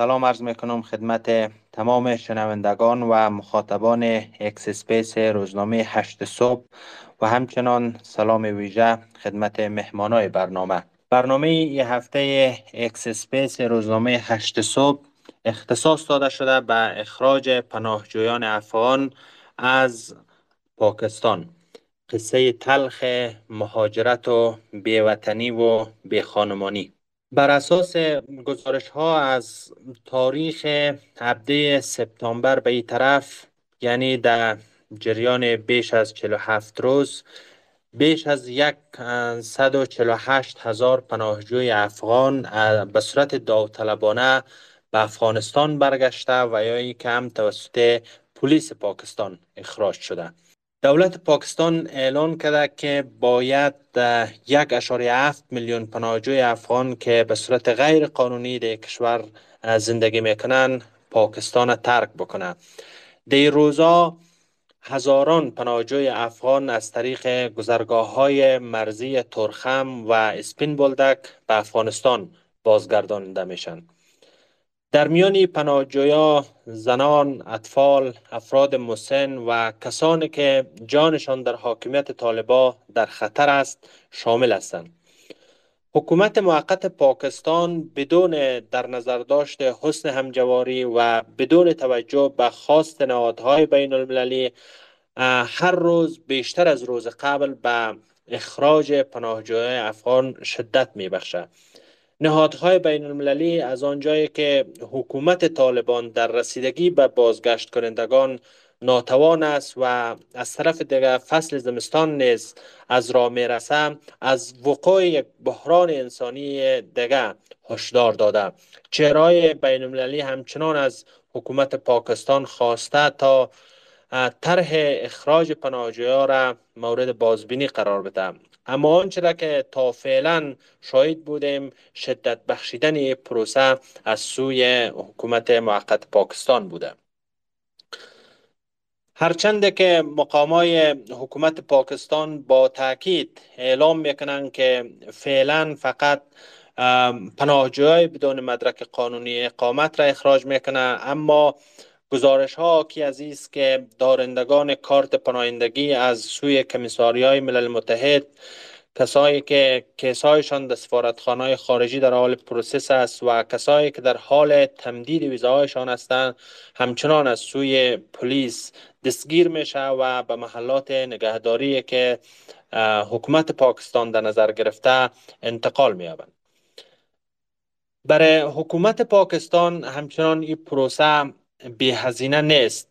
سلام عرض می‌کنم خدمت تمام شنوندگان و مخاطبان X Space روزنامه هشت صبح و همچنان سلام ویژه خدمت مهمانای برنامه. برنامه ای هفته X Space روزنامه هشت صبح اختصاص داده شده به اخراج پناهجویان افغان از پاکستان. قصه تلخ مهاجرت و بیوطنی و بیخانمانی. بر اساس گزارش ها از تاریخ هفته سپتامبر به این طرف یعنی در جریان بیش از 47 روز بیش از یک 148 هزار پناهجوی افغان به صورت داوطلبانه به افغانستان برگشته و یا هم توسط پلیس پاکستان اخراج شده. دولت پاکستان اعلان کرده که باید یک اشاری هفت میلیون پناهجوی افغان که به صورت غیر قانونی در کشور زندگی می‌کنن پاکستان ترک بکنه در روزا هزاران پناهجوی افغان از طریق گذرگاه های مرزی ترخم و اسپین بولدک به افغانستان بازگردانده میشن در میان پناهجویا زنان، اطفال، افراد مسن و کسانی که جانشان در حاکمیت طالبا در خطر است شامل هستند. حکومت موقت پاکستان بدون در نظر داشت حسن همجواری و بدون توجه به خواست نهادهای بین المللی هر روز بیشتر از روز قبل به اخراج پناهجویان افغان شدت می بخشه. نهادهای بین المللی از آنجایی که حکومت طالبان در رسیدگی به بازگشت کنندگان ناتوان است و از طرف دیگر فصل زمستان نیز از راه می‌رسه از وقوع یک بحران انسانی دیگر هشدار داده. چهرهای بین المللی همچنان از حکومت پاکستان خواسته تا طرح اخراج پناهجویان را مورد بازبینی قرار بده اما آنچه را که تا فعلا شاهد بودیم شدت بخشیدن پروسه از سوی حکومت موقت پاکستان بوده. هرچند که مقامای حکومت پاکستان با تاکید اعلام می‌کنند که فعلا فقط پناهجویای بدون مدرک قانونی اقامت را اخراج می‌کنه اما گزارش ها حاکی است که دارندگان کارت پناهندگی از سوی کمیساریای ملل متحد کسایی که کیسایشان در سفارتخانه خارجی در حال process است و کسایی که در حال تمدید ویزاهایشان هستند همچنان از سوی پلیس دستگیر میشه و به محلات نگهداری که حکومت پاکستان در نظر گرفته انتقال مییابند. برای حکومت پاکستان همچنان این پروسه بی هزینه نیست.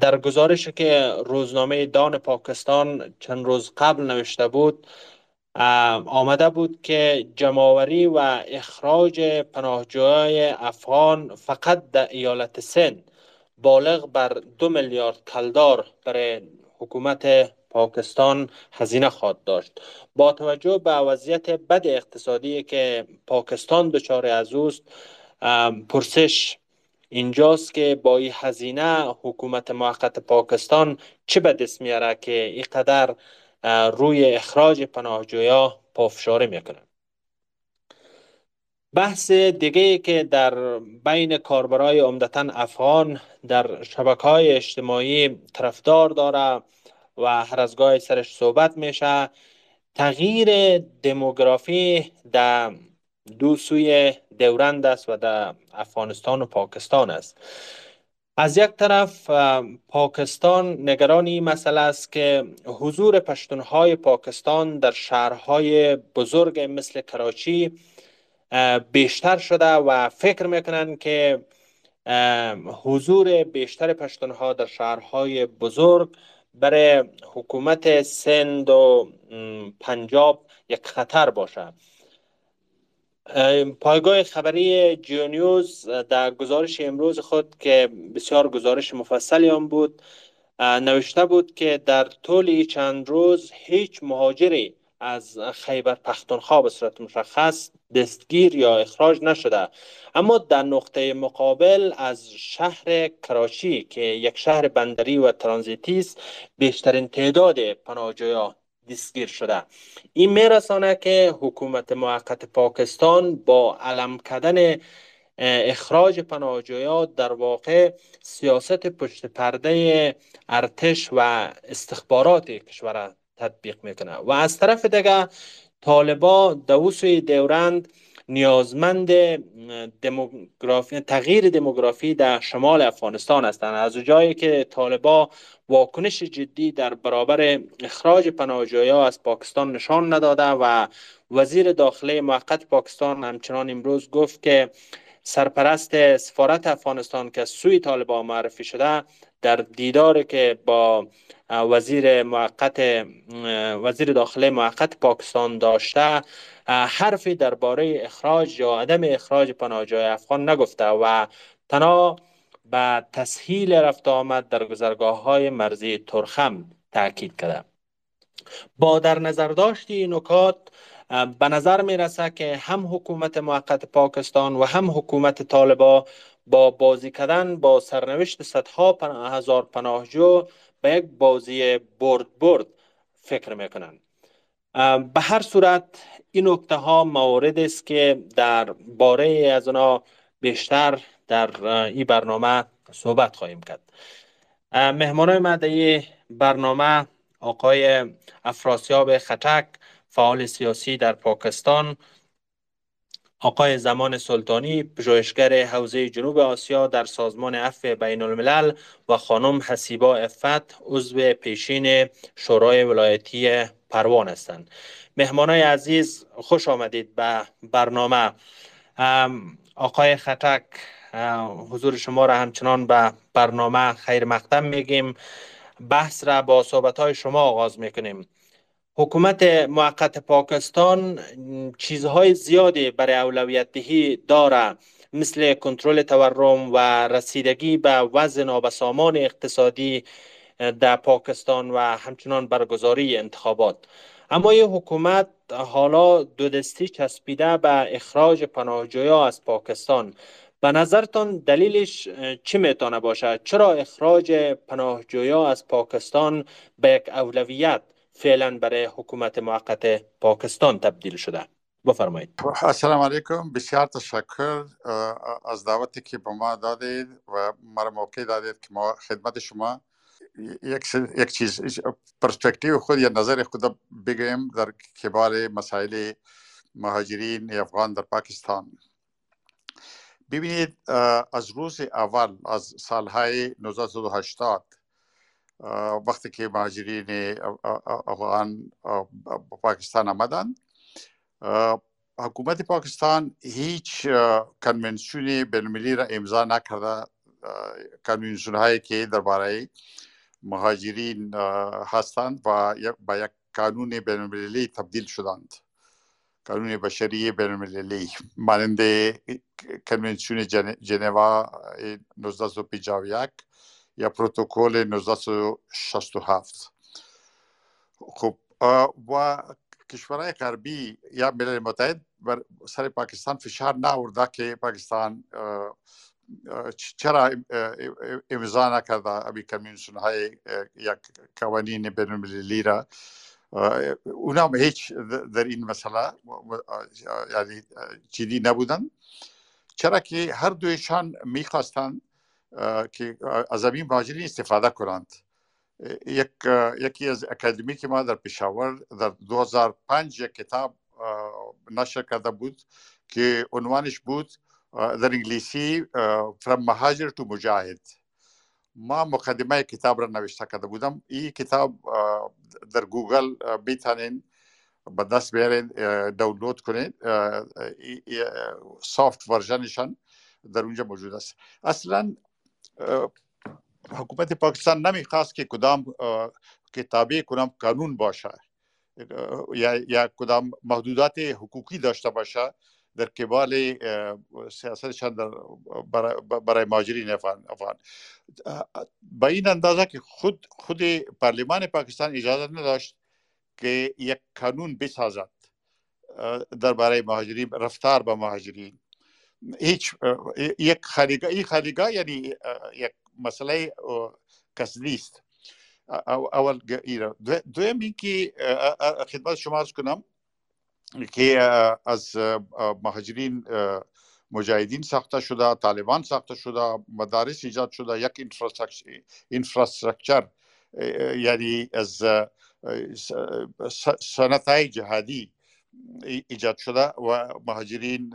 در گزارش که روزنامه دان پاکستان چند روز قبل نوشته بود آمده بود که جمعوری و اخراج پناهجوهای افغان فقط در ایالت سن بالغ بر دو میلیارد کلدار برای حکومت پاکستان هزینه خواهد داشت. با توجه به وضعیت بد اقتصادی که پاکستان دچار از اوست پرسش اینجاست که با این هزینه حکومت موقت پاکستان چه به دست میاره که اینقدر روی اخراج پناهجویا پافشاری می‌کنه؟ بحث دیگه که در بین کاربرای عمدتا افغان در شبکه های اجتماعی طرفدار داره و هر از گاهی سرش صحبت میشه تغییر دموگرافی در دو سوی دورند است و در افغانستان و پاکستان است. از یک طرف پاکستان نگران این مسئله است که حضور پشتونهای پاکستان در شهرهای بزرگ مثل کراچی بیشتر شده و فکر می‌کنند که حضور بیشتر پشتونها در شهرهای بزرگ برای حکومت سند و پنجاب یک خطر باشد پایگاه خبری جیونیوز در گزارش امروز خود که بسیار گزارش مفصلی هم بود نوشته بود که در طول چند روز هیچ مهاجری از خیبر پختونخوا به صورت مشخص دستگیر یا اخراج نشده. اما در نقطه مقابل از شهر کراچی که یک شهر بندری و ترانزیتی است بیشترین تعداد پناهجویان دستگیر شده. این میرسانه که حکومت موقت پاکستان با علم کردن اخراج پناهجویان در واقع سیاست پشت پرده ارتش و استخبارات کشور تطبیق می‌کنه و از طرف دیگه طالبا دوسوی دورند نیازمند دموگرافی تغییر دموگرافی در شمال افغانستان هستند. از جایی که طالبا واکنش جدی در برابر اخراج پناهجویان از پاکستان نشان نداده و وزیر داخله موقت پاکستان همچنان امروز گفت که سرپرست سفارت افغانستان که سوی طالبان معرفی شده در دیداری که با وزیر موقت وزیر داخله موقت پاکستان داشته حرفی درباره اخراج یا عدم اخراج پناهجوی افغان نگفته و تنها به تسهیل رفت آمد در گذرگاه های مرزی ترخم تاکید کرده. با در نظر داشتی این نکات به نظر می رسه که هم حکومت موقت پاکستان و هم حکومت طالبا با بازی کردن با سرنوشت صدها هزار پناهجو به یک بازی برد برد فکر می‌کنند. به هر صورت این نکته ها موارد است که در باره از آنها بیشتر در این برنامه صحبت خواهیم کرد. مهمان مدعی برنامه آقای افراسیاب خطک فعال سیاسی در پاکستان آقای زمان سلطانی پژوهشگر حوزه جنوب آسیا در سازمان عفو بین الملل و خانم حسیبا افت عضو پیشین شورای ولایتی پروان هستند مهمانای عزیز خوش آمدید به برنامه. آقای خطک حضور شما را همچنان به برنامه خیر مقدم میگیم. بحث را با صحبت های شما آغاز می‌کنیم. حکومت موقت پاکستان چیزهای زیادی برای اولویت دهی داره. مثل کنترل تورم و رسیدگی به وزن و سامان اقتصادی در پاکستان و همچنان برگزاری انتخابات. اما این حکومت حالا دو دستی چسبیده به اخراج پناهجویا از پاکستان. به نظرتان دلیلش چی می‌تونه باشه؟ چرا اخراج پناهجویا از پاکستان به یک اولویت فعلا برای حکومت موقت پاکستان تبدیل شده؟ بفرمایید. السلام علیکم. بسیار تشکر از دعوتی که به ما دادید و مرا موقع دادید که ما خدمت شما یک, یک چیز پرسپکتیو خود یا نظر خود بگیم در کبار مسائل مهاجرین افغان در پاکستان. ببینید از روز اول از سالهای 1980 وقتی که مهاجرین افغان پاکستان آمدن حکومت پاکستان هیچ کنونسیونی بینالمللی را امضا نکرده کنونسیون هایی که درباره مهاجرین هستند و با یک قانون بینالمللی تبدیل شدند. قانون بشری بینالمللی. مانند کنونسیون جنوا 1951 یا پروتکل 1967 خب و کشورهای غربی یا ملل متحد بر سر پاکستان فشار نآورده که پاکستان چرا امضا نکرده ابی کمیونسون های یک قوانین بین المللی را اونا هیچ در این مسئله یعنی جدی نبودن. چرا که هر دویشان می‌خواستند که از این مهاجرین استفاده کنند. یک یکی از اکادمی که ما در پشاور در 2005 یک کتاب نشر کرده بود که عنوانش بود در انگلیسی From Mahajer to مجاهد ما مقدمه کتاب را نوشته کرده بودم. این کتاب در گوگل میتونین به دست بیارین دانلود کنین. سافت ورژنشان در اونجا موجود است. اصلا حکومت پاکستان نمیخواست که کدام کتابی کدام قانون باشه. یا یا کدام محدودات حقوقی داشته باشه در قبال سیاستشان در برای ماجرین افغان با این اندازه که خود خود پارلمان پاکستان اجازه نداشت که یک قانون بسازد برای مهاجرین رفتار با مهاجرین. هیچ یک خالیگاه این خالیگاه یعنی یک مسئله کسدی است. اول دویم این که خدمت شما از کنم که از مهاجرین مجاهدین ساخته شده طالبان ساخته شده مدارس ایجاد شده یک اینفراستراکچر یعنی از سنت های جهادی ایجاد شده و مهاجرین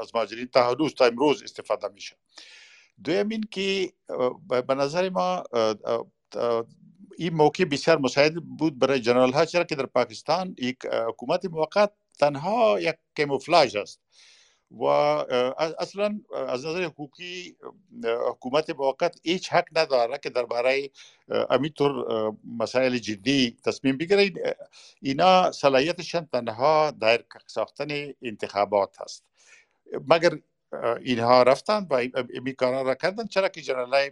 از مهاجرین تا حدوث تا امروز استفاده میشه. دویم این که به نظر ما این موقع بسیار مساعد بود برای جنرال ها چرا که در پاکستان یک حکومت موقت تنها یک کموفلاژ است و اصلا از نظر حقوقی حکومت موقت هیچ حق نداره که درباره امیتور مسائل جدی تصمیم بگیره اینا صلاحیتشان تنها در ساختن انتخابات هست مگر اینها رفتن و این کارا را کردن. چرا که جنرال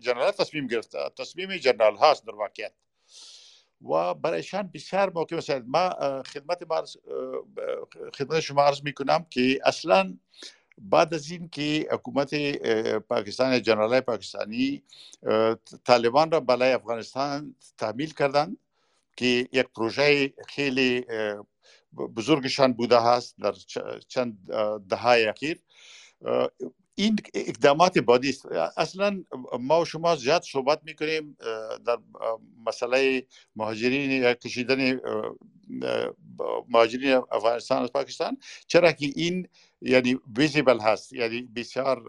جنرال تصمیم گرفته. تصمیم جنرال هاست در واقعیت. و برایشان بسیار موقع مثلا ما خدمت ما خدمت شما عرض می‌کنم که اصلا بعد از این که حکومت پاکستان جنرال پاکستانی طالبان را بالای افغانستان تحمیل کردند که یک پروژه خیلی بزرگشان بوده هست در چند دهه اخیر. این اقدامات بادی است. اصلا ما و شما زیاد صحبت می‌کنیم در مسئله مهاجرین یا کشیدن مهاجرین افغانستان از پاکستان. چرا که این یعنی ویزیبل هست یعنی بسیار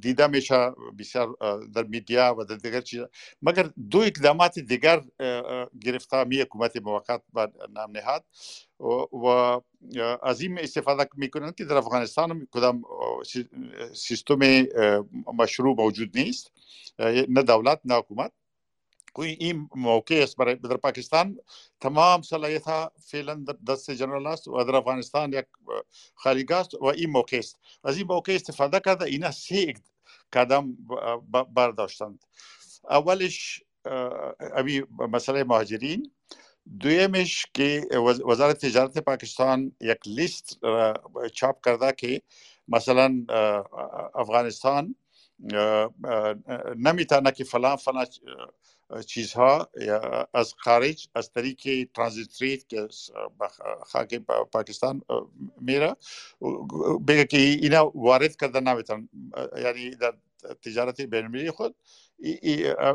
دیده میشه بسیار در میدیا و در دیگر چیز مگر دو اقدامات دیگر گرفته می حکومت موقت و نام نهاد؟ و از این استفاده می‌کنند که در افغانستان کدام سیستم مشروع موجود نیست نه دولت نه حکومت؟ این موقع است برای در پاکستان تمام صلاحیت ها فعلا دست جنرال است و در افغانستان یک خارج است و این موقع است از این موقع استفاده کرده اینا سه قدم برداشتند اولش امی مسئله مهاجرین دویمش که وزارت تجارت پاکستان یک لیست چاپ کرده که مثلا افغانستان نمیتونه که فلان فلان چیزها از خارج از طریق ترانزیت که خاک پاکستان میره بگه که اینا وارد کرده نمیتون یعنی در تجارت بینالمللی خود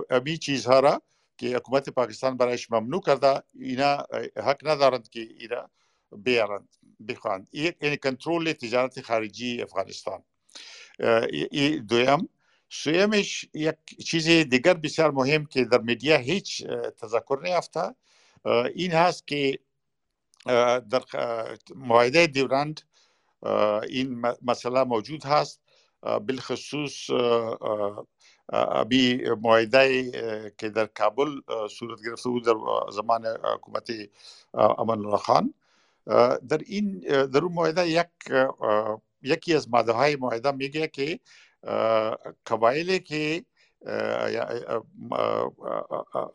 امی چیزها را که حکومت پاکستان برایش ممنوع کرده اینا حق ندارند که اینا بیارند بخواند یعنی کنترل تجارت خارجی افغانستان. دویم سویمش یک چیز دیگر بسیار مهم که در میدیا هیچ تذکر نیافته. این هست که در معاهده دیورند این مسئله موجود هست. بالخصوص ابی معاهده که در کابل صورت گرفته بود در زمان حکومت امان الله خان. در این در اون معاهده یک یکی از ماده های معاهده میگه که قبایلی که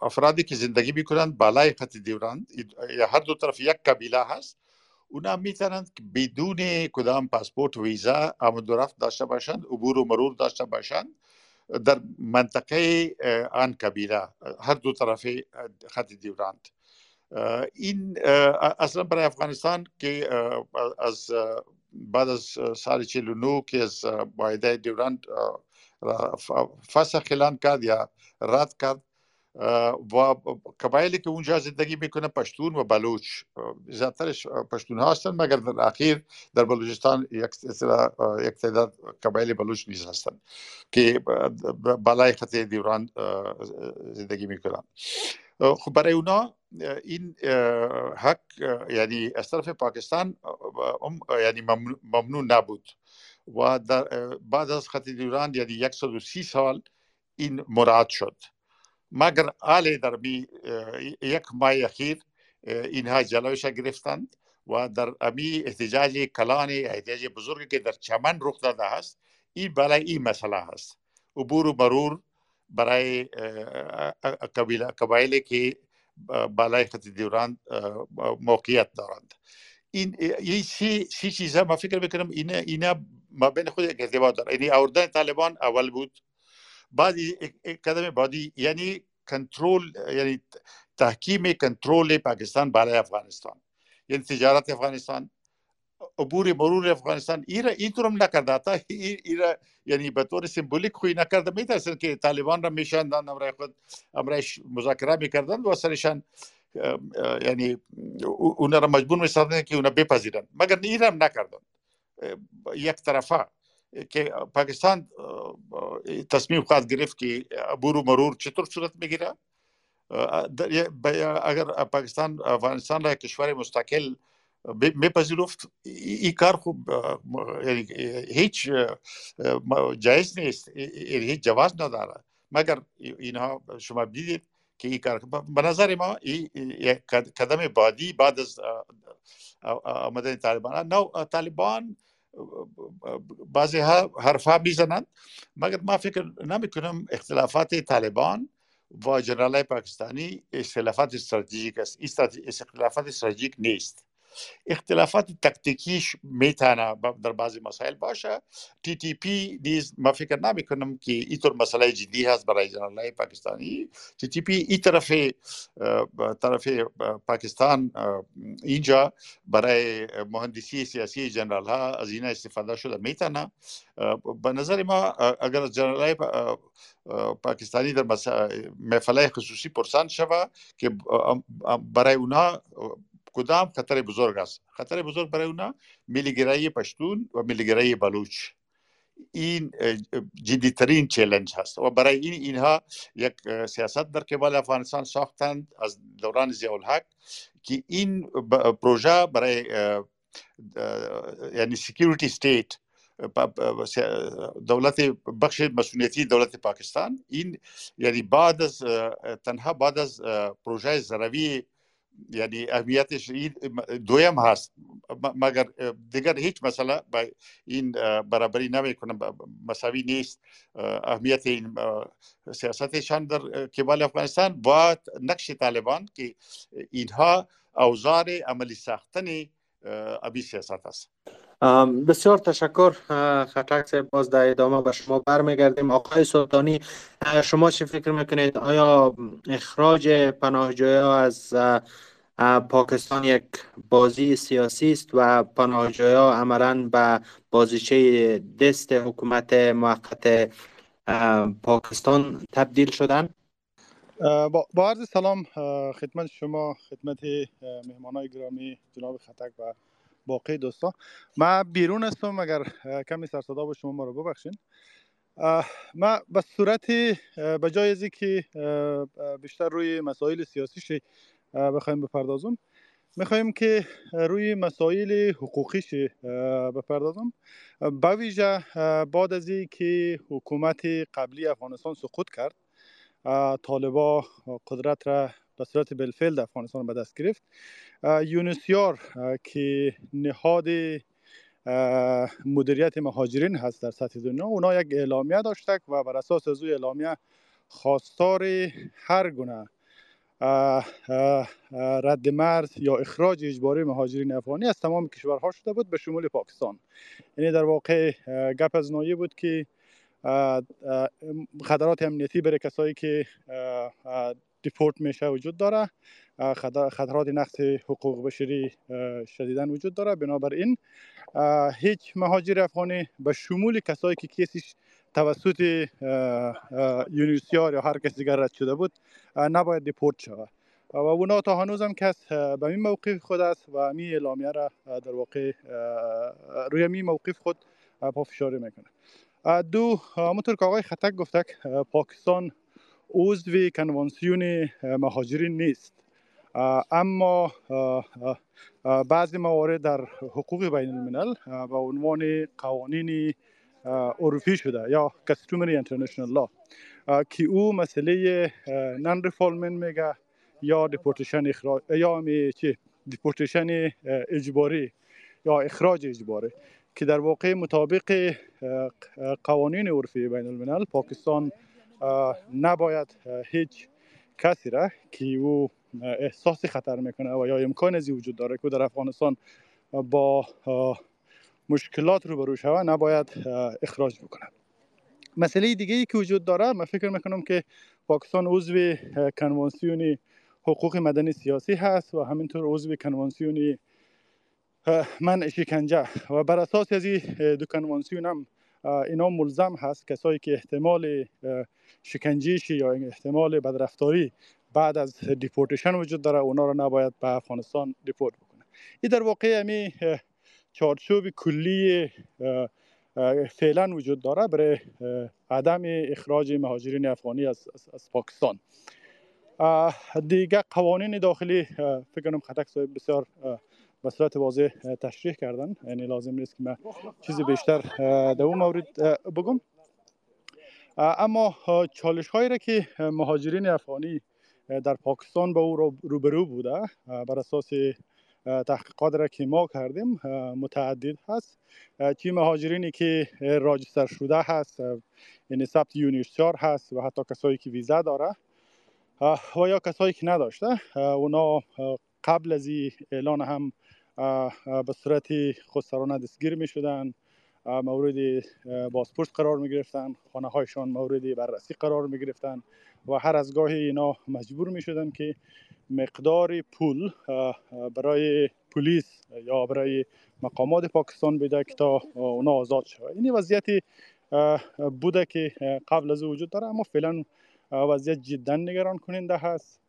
افرادی که زندگی می‌کنند بالای خط دیورند یا هر دو طرف یک قبیله هست اونا می‌تونند بدون کدام پاسپورت ویزا آمد و رفت داشته باشند عبور و مرور داشته باشند در منطقه آن قبیله هر دو طرف خط دیورند این اصلا برای افغانستان که از بعد از سال 49 که از معاهده دیورند فسخ اعلان کرد یا رد کرد و قبایلی که اونجا زندگی میکنه پشتون و بلوچ زیادترش پشتون هستن مگر در اخیر در بلوچستان یک تعداد قبایل بلوچ نیز هستن که بالای خط دیوران زندگی میکنن خب برای اونا این حق یعنی از طرف پاکستان یعنی ممنوع نبود. و در بعد از خط دیوران یعنی 130 سال این مراد شد. مگر آل در یک ماه اخیر اینها جلوش گرفتند و در امی احتجاج کلان احتجاج بزرگی که در چمن رخ داده است این برای این مسئله هست. عبور و مرور برای قبایلی که بالای خط دیوران موقعیت دارند. این یه سی, سی ما فکر می‌کنم اینا اینا ما بین خود یک ارتباط داره یعنی آوردن طالبان اول بود. بعد قدم بعدی یعنی کنترل یعنی تحکیم کنترل پاکستان بالای افغانستان. یعنی تجارت افغانستان. عبور مرور افغانستان ایرا اینطور هم نکرده. ایرا یعنی به طور سیمبولیک خوی نکرده. میترسن که طالبان را میشندن امرای خود امرایش مذاکره میکردن و سرشان یعنی اونا را مجبور میسازن که اونا بپذیرن. مگر این هم نکردن. یک طرفه که پاکستان تصمیم خواهد گرفت که عبور و مرور چطور صورت میگیره اگر پاکستان افغانستان را کشور مستقل میپذیرفت این کار خوب هیچ جایز نیست هیچ جواز نداره مگر اینها شما دیدید که این کار به نظر ما این قدم بعدی بعد از آمدن طالبان نو طالبان بعضی ها حرفا می‌زنند مگر ما فکر نمی کنم اختلافات طالبان و جنرال پاکستانی اختلافات استراتژیک است اختلافات استراتژیک نیست اختلافات تکتیکیش می‌تونه در بعضی مسائل باشه. تی تی پی نیز ما فکر نمی کنم که اینطور مسئله جدی هست برای جنرال پاکستانی. تی تی پی این طرف طرف پاکستان اینجا برای مهندسی سیاسی جنرال ها از این استفاده شده می‌تونه به نظر ما اگر جنرال پاکستانی در محفله خصوصی پرسان شوه که برای اونا کدام خطر بزرگ است؟ خطر بزرگ برای اونا ملیگرایی پشتون و ملیگرایی بلوچ. این جدیترین چلنج هست و برای این اینها یک سیاست در قبال افغانستان ساختند از دوران زیاء که این پروژه برای یعنی سکیوریتی استیت دولت بخش مسئولیتی دولت پاکستان این یعنی بعد از تنها بعد از پروژه زروی یعنی اهمیتش دویم هست. مگر دیگر هیچ مسئله با این برابری نمی‌کنه مساوی نیست. اهمیت این سیاستشان در کبال افغانستان. و نقش طالبان که اینها اوزار عملی ساختن ابی سیاست است. بسیار تشکر خطک صاحب باز در ادامه به شما برمیگردیم. آقای سلطانی شما چه فکر می‌کنید؟ آیا اخراج پناهجویان از پاکستان یک بازی سیاسی است و پناهجویا عملا به بازیچه دست حکومت موقت پاکستان تبدیل شدن؟ با عرض سلام خدمت شما خدمت مهمانای گرامی جناب خطک و باقی دوستان. ما بیرون هستم اگر کمی سرصدا با شما ما رو ببخشین. ما به صورت به جای از که بیشتر روی مسائل سیاسی بخوایم بپردازم می‌خوایم که روی مسائل حقوقیش بپردازم. با ویژه بعد از که حکومت قبلی افغانستان سقوط کرد طالبا قدرت را به صورت بالفعل در افغانستان به دست گرفت. یونسیار که نهاد مدیریت مهاجرین هست در سطح دنیا اونا یک اعلامیه داشتک و بر اساس از اعلامیه خواستار هر گونه رد مرز یا اخراج اجباری مهاجرین افغانی از تمام کشورها شده بود به شمول پاکستان. یعنی در واقع گپ از نایه بود که خطرات امنیتی برای کسایی که deport میشه وجود داره. خطرات نقض حقوق بشری شدیدن وجود داره. بنابراین هیچ مهاجر افغانی به شمول کسایی که case ش توسط UNHCR یا هر کس دیگر رد شده بود نباید deport شود. و اونا تا هنوز هم کس به این موقف خود است و می اعلامیه را در واقع روی می موقف خود پافشاری می‌کنه. دو همونطور که آقای خطک گفته پاکستان عضو کنوانسیون مهاجرین نیست. اما بعضی موارد در حقوق بین الملل به عنوان قوانین عرفی شده یا customary international law که او مسئله non-refoulement میگه یا deportation اخراج یا می چی deportation اجباری یا اخراج اجباری. که در واقع مطابق قوانین عرفی بین الملل پاکستان نباید هیچ کسی را که او احساس خطر می‌کنه و یا امکان از وجود داره که در افغانستان با مشکلات روبرو شوه نباید اخراج بکنه مسئله دیگه ای که وجود داره من فکر می‌کنم که پاکستان عضو کنوانسیون حقوق مدنی سیاسی هست و همینطور عضو کنوانسیون من شکنجه. و بر اساس از این دو کنوانسیون هم اینا ملزم هست. کسایی که احتمال شکنجیشی یا احتمال بدرفتاری بعد از deportation وجود داره اونا رو نباید به افغانستان deport بکنه. این در واقع امی چارچوب کلی فعلا وجود داره برای عدم اخراج مهاجرین افغانی از, از, پاکستان. دیگه قوانین داخلی فکر کنم خطک صاحب بسیار به صورت واضح تشریح کردن. یعنی لازم نیست که من چیزی بیشتر در اون مورد بگم. اما چالش هایی را که مهاجرین افغانی در پاکستان به او روبرو بوده بر اساس تحقیقات را که ما کردیم متعدد هست. چی مهاجرینی که راجستر شده هست یعنی ثبت یونیشتار هست و حتی کسایی که ویزا داره. و یا کسایی که نداشته اونا قبل از اعلان هم به صورت خودسرانه دستگیر می شدن مورد بازپرس قرار می گرفتن خانه هایشان مورد بررسی قرار می گرفتن و هر از گاهی اینا مجبور می شدن که مقدار پول برای پلیس یا برای مقامات پاکستان بده که تا اونا آزاد شود. این وضعیت بوده که قبل از وجود داره اما فعلا وضعیت جدا نگران کننده هست.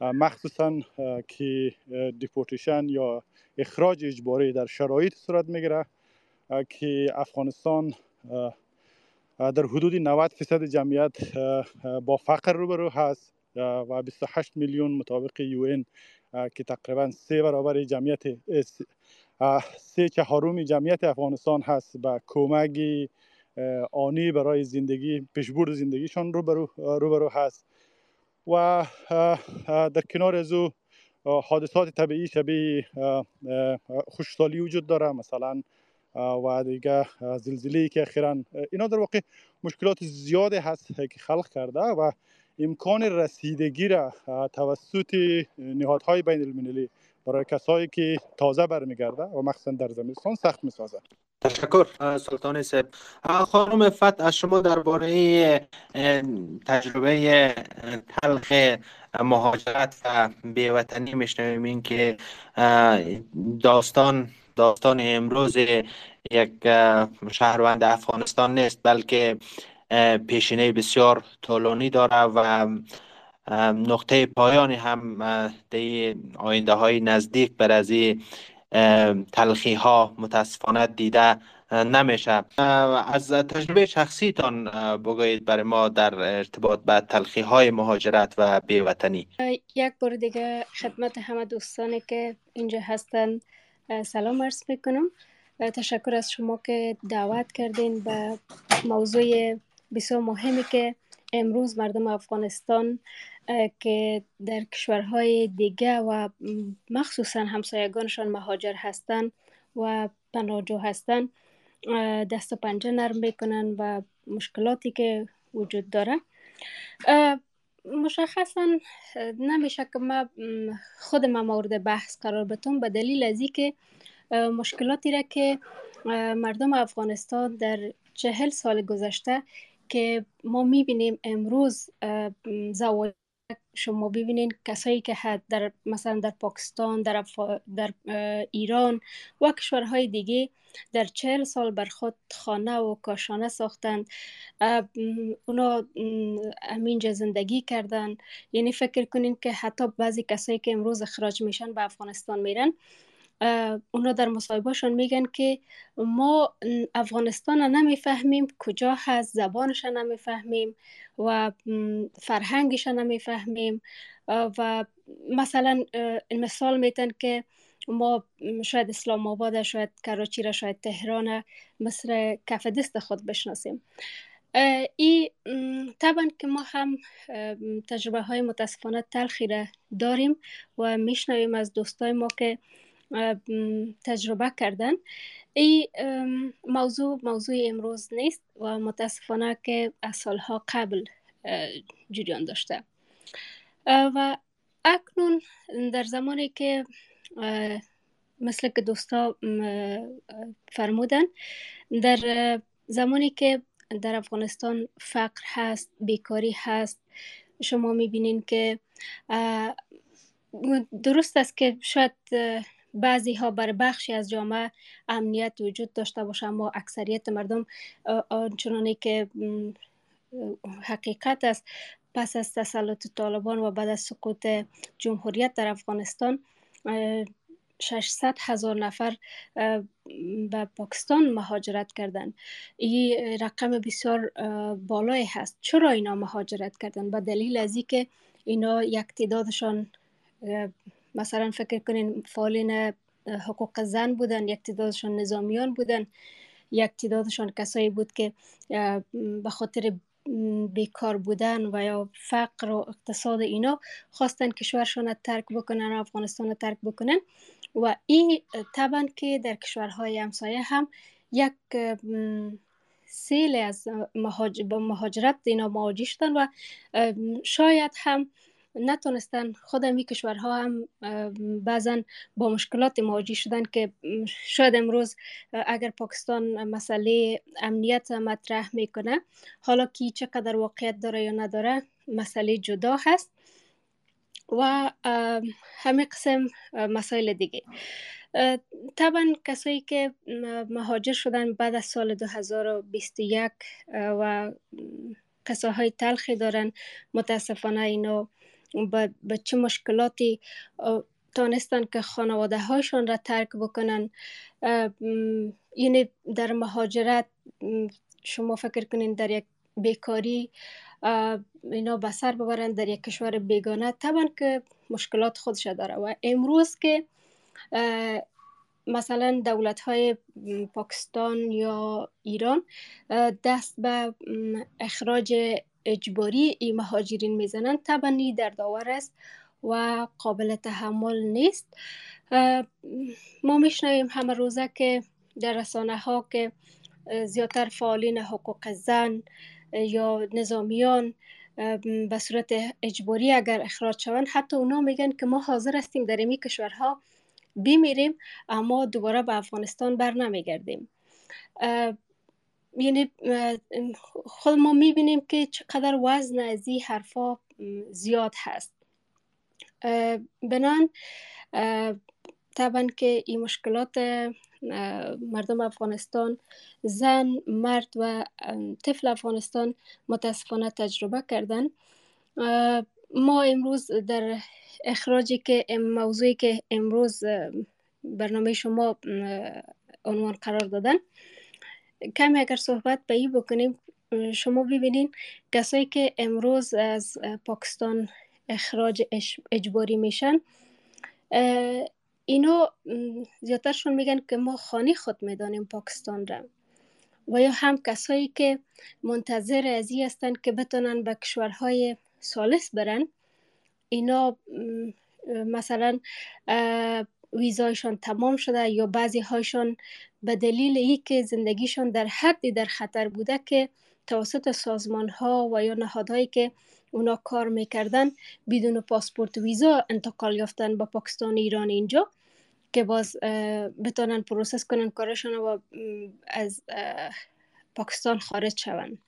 مخصوصا که deportation یا اخراج اجباری در شرایط صورت می‌گیره که افغانستان در حدود 90 فیصد جمعیت با فقر روبرو هست و 28 میلیون مطابق یو که تقریبا سه برابر جمعیت سه چهارم جمعیت افغانستان هست با کمک آنی برای زندگی پیشبرد زندگیشان روبرو روبرو هست. و در کنار از او حادثات طبیعی شبیه خوشسالی وجود داره مثلا و دیگه زلزله که اخیرا اینا در واقع مشکلات زیاده هست که خلق کرده و امکان رسیدگی را توسط نهادهای بین المللی برای کسایی که تازه برمیگرده و مخصوصا در زمستان سخت می‌سازد. تشکر. سلطان سب خانم فت از شما درباره تجربه تلخ مهاجرت و بیوطنی میشنویم. این که داستان داستان امروز یک شهروند افغانستان نیست بلکه پیشینه بسیار طولانی داره و نقطه پایانی هم در آینده های نزدیک بر از تلخی ها متاسفانه دیده نمیشه. از تجربه شخصیتان بگویید برای ما در ارتباط به تلخی های مهاجرت و بیوطنی. یک بار دیگه خدمت همه دوستانی که اینجا هستن. سلام عرض می‌کنم. تشکر از شما که دعوت کردین به موضوع بسیار مهمی که امروز مردم افغانستان که در کشورهای دیگه و مخصوصا همسایگانشان مهاجر هستند و پناهجو هستند دست و پنجه نرم می‌کنن و مشکلاتی که وجود داره. مشخصا نمیشه که ما خود ما مورد بحث قرار بتون به دلیل از که مشکلاتی را که مردم افغانستان در چهل سال گذشته که ما می‌بینیم امروز زوایای شما ببینید کسایی که در مثلا در پاکستان در, در ایران و کشورهای دیگه در چهل سال بر خود خانه و کاشانه ساختند. اونا امینجا زندگی کردن. یعنی فکر کنین که حتی بعضی کسایی که امروز اخراج میشن به افغانستان میرن اونا در مصاحبهشون میگن که ما افغانستان نمی‌فهمیم کجا هست زبانش نمی‌فهمیم و فرهنگش نمی‌فهمیم. و مثلا مثال میتن که ما شاید اسلام آباد شاید کراچی را شاید تهران مثل کف دست خود بشناسیم. ای طبعا که ما هم تجربه های متاسفانه تلخی را داریم و میشنویم از دوستای ما که تجربه کردن. این موضوع موضوع امروز نیست و متاسفانه که از سالها قبل جریان داشته. و اکنون در زمانی که مثل که دوستا فرمودن در زمانی که در افغانستان فقر هست بیکاری هست شما می‌بینین که درست است که شاید بعضی ها بر بخشی از جامعه امنیت وجود داشته باشه اما اکثریت مردم آنچنانی که حقیقت است پس از تسلط طالبان و بعد از سقوط جمهوریت در افغانستان 600 هزار نفر به پاکستان مهاجرت کردند. این رقم بسیار بالایی هست. چرا اینا مهاجرت کردن به دلیل از اینکه اینا یک تعدادشان مثلا فکر کنین فعالین حقوق زن بودن یک تعدادشان نظامیان بودن یک تعدادشان کسایی بود که به خاطر بیکار بودن و یا فقر و اقتصاد اینا خواستن کشورشان ترک بکنن افغانستان ترک بکنن. و این طبعا که در کشورهای همسایه هم یک سیل از مهاجرت اینا مواجه شدن و شاید هم نتونستن خود می کشورها هم بعضا با مشکلات مواجه شدن که شاید امروز اگر پاکستان مسئله امنیت مطرح می‌کنه حالا که چقدر واقعیت داره یا نداره مسئله جدا هست. و همه قسم مسائل دیگه. طبعا کسایی که مهاجر شدن بعد از سال 2021 و قصه های تلخی دارن متاسفانه اینا به چه مشکلاتی تانستن که خانواده را ترک بکنن. یعنی در مهاجرت شما فکر کنین در یک بیکاری اینا به سر ببرن در یک کشور بیگانه. طبعا که مشکلات خودش داره. و امروز که مثلا دولت های پاکستان یا ایران دست به اخراج اجباری این مهاجرین می‌زنن طبعا در داور است و قابل تحمل نیست. ما میشنویم همه روزه که در رسانه ها که زیادتر فعالین حقوق زن یا نظامیان به صورت اجباری اگر اخراج شوند حتی اونا میگن که ما حاضر هستیم در این کشورها بمیریم اما دوباره به افغانستان بر نمیگردیم. یعنی خود ما می‌بینیم که چقدر وزن از این حرفا زیاد هست. بنان طبعا که این مشکلات مردم افغانستان زن مرد و طفل افغانستان متاسفانه تجربه کردن. ما امروز در اخراجی که موضوعی که امروز برنامه شما عنوان قرار دادن کمی اگر صحبت به این بکنیم شما ببینین کسایی که امروز از پاکستان اخراج اجباری میشن اینو زیادترشون میگن که ما خانی خود می‌دانیم پاکستان را. و یا هم کسایی که منتظر از این هستند که بتونن به کشورهای سالس برن اینا مثلا ویزایشان تمام شده یا بعضی هایشان به دلیل ای که زندگیشان در حدی در خطر بوده که توسط سازمان ها و یا نهادهایی که اونا کار می‌کردن بدون پاسپورت ویزا انتقال یافتن با پاکستان ایران اینجا که باز بتونن process کنن کارشان و از پاکستان خارج شون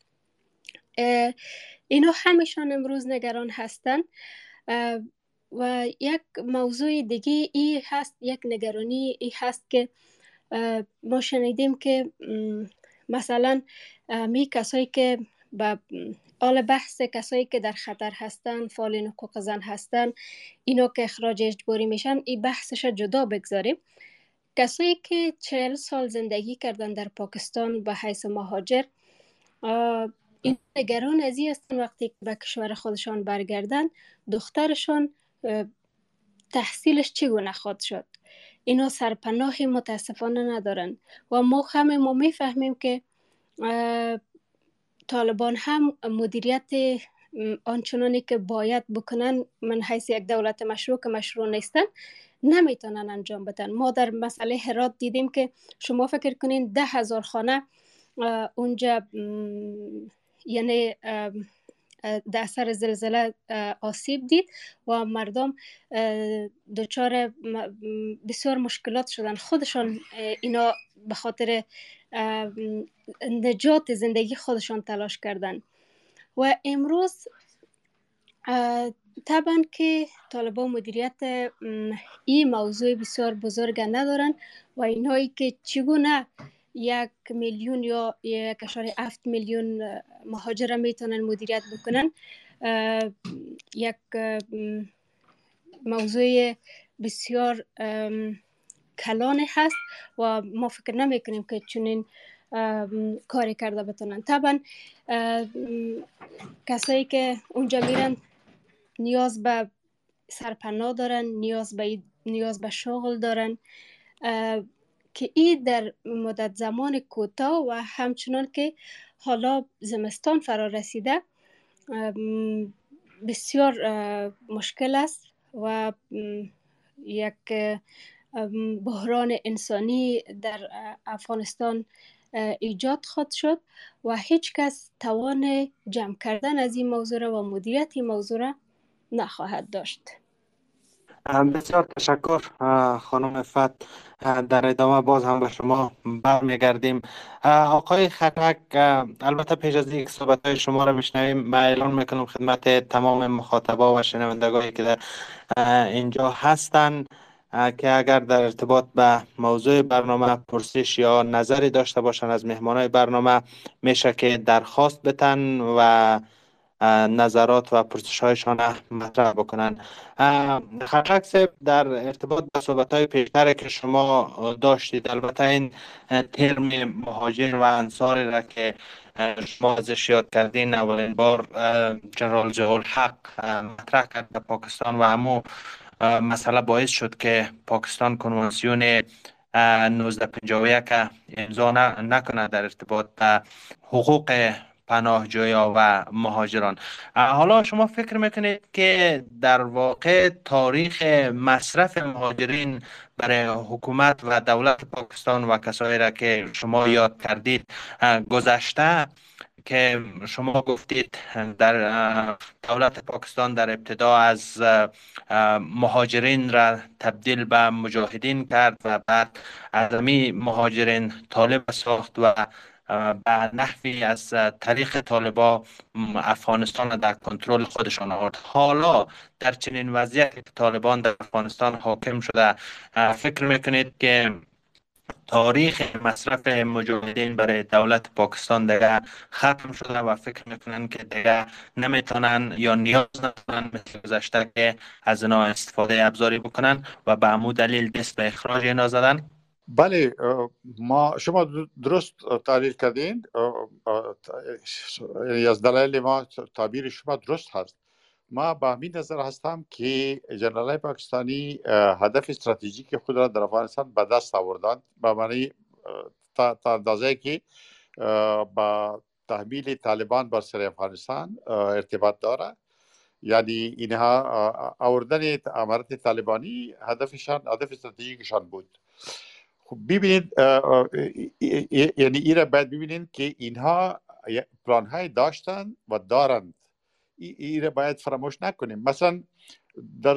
اینا همیشان امروز نگران هستن و یک موضوع دیگه ای هست یک نگرانی ای هست که ما شنیدیم که مثلا می کسایی که به آل بحث کسایی که در خطر هستن فعالین حقوق زن هستن اینا که اخراج اجباری میشن این بحثش جدا بگذاریم. کسایی که چهل سال زندگی کردن در پاکستان به حیث مهاجر این نگران از هستن وقتی به کشور خودشان برگردن دخترشان تحصیلش چگونه خواهد شد؟ اینا سرپناهی متاسفانه ندارن. و ما همه ما می‌فهمیم که طالبان هم مدیریت آنچنانی که باید بکنن من حیث یک دولت مشروع که مشروع نیستن نمی‌تونن انجام بدن. ما در مسئله هرات دیدیم که شما فکر کنین ده هزار خانه اونجا یعنی در اثر زلزله آسیب دید و مردم دچار بسیار مشکلات شدن. خودشان اینا به خاطر نجات زندگی خودشان تلاش کردن. و امروز طبعا که طالبان مدیریت این موضوع بسیار بزرگ ندارن و اینهایی که چگونه یک میلیون یا یک اشار هفت میلیون مهاجر می‌تونن مدیریت بکنن. یک موضوع بسیار کلان هست و ما فکر نمی کنیم که چنین کاری کرده بتونن. طبعا کسایی که اونجا میرن نیاز به سرپناه دارن نیاز به نیاز به شغل دارن. که این در مدت زمان کوتاه و همچنان که حالا زمستان فرا رسیده بسیار مشکل است و یک بحران انسانی در افغانستان ایجاد خواهد شد و هیچ کس توان جمع کردن از این موضوع و مدیریت این موضوع نخواهد داشت. بسیار تشکر خانم فت در ادامه باز هم به شما برمیگردیم. آقای خطک البته پیش از اینکه صحبت های شما را بشنویم من اعلان می‌کنم خدمت تمام مخاطبا و شنوندگانی که در اینجا هستند که اگر در ارتباط به موضوع برنامه پرسش یا نظری داشته باشند از مهمان برنامه میشه که درخواست بتن و نظرات و پرسش هایشان مطرح بکنن. خطرک در ارتباط به صحبت های پیشتر که شما داشتید البته این ترم مهاجر و انصاری را که شما ازش یاد کردین اولین بار جنرال زهول حق مطرح کرد در پاکستان و همو مسئله باعث شد که پاکستان کنوانسیون 1951 امضا نکنه در ارتباط به حقوق پناهجویا و مهاجران. حالا شما فکر می‌کنید که در واقع تاریخ مصرف مهاجرین برای حکومت و دولت پاکستان و کسایی را که شما یاد کردید گذشته که شما گفتید در دولت پاکستان در ابتدا از مهاجرین را تبدیل به مجاهدین کرد و بعد از مهاجرین طالب ساخت و به نحوی از طریق طالبا افغانستان در کنترل خودشان آورد. حالا در چنین وضعیتی که طالبان در افغانستان حاکم شده فکر می‌کنید که تاریخ مصرف مجاهدین برای دولت پاکستان دیگه ختم شده و فکر می‌کنن که دیگه نمی‌تونن یا نیاز ندارن مثل گذشته که از اینا استفاده ابزاری بکنن و به عمود دلیل دست به اخراج اینا زدن؟ بله ما شما درست تحلیل کردین. از دلایل ما تعبیر شما درست هست. ما به همین نظر هستم که جنرال پاکستانی هدف استراتژیک خود را در افغانستان به دست آوردند به معنی تا اندازه که با تحمیل طالبان بر سر افغانستان ارتباط داره. یعنی اینها آوردن امارت طالبانی هدفشان هدف استراتژیکشان بود. خب ببینید یعنی را باید ببینید که اینها پلان های داشتن و دارند. این باید فراموش نکنیم. مثلا در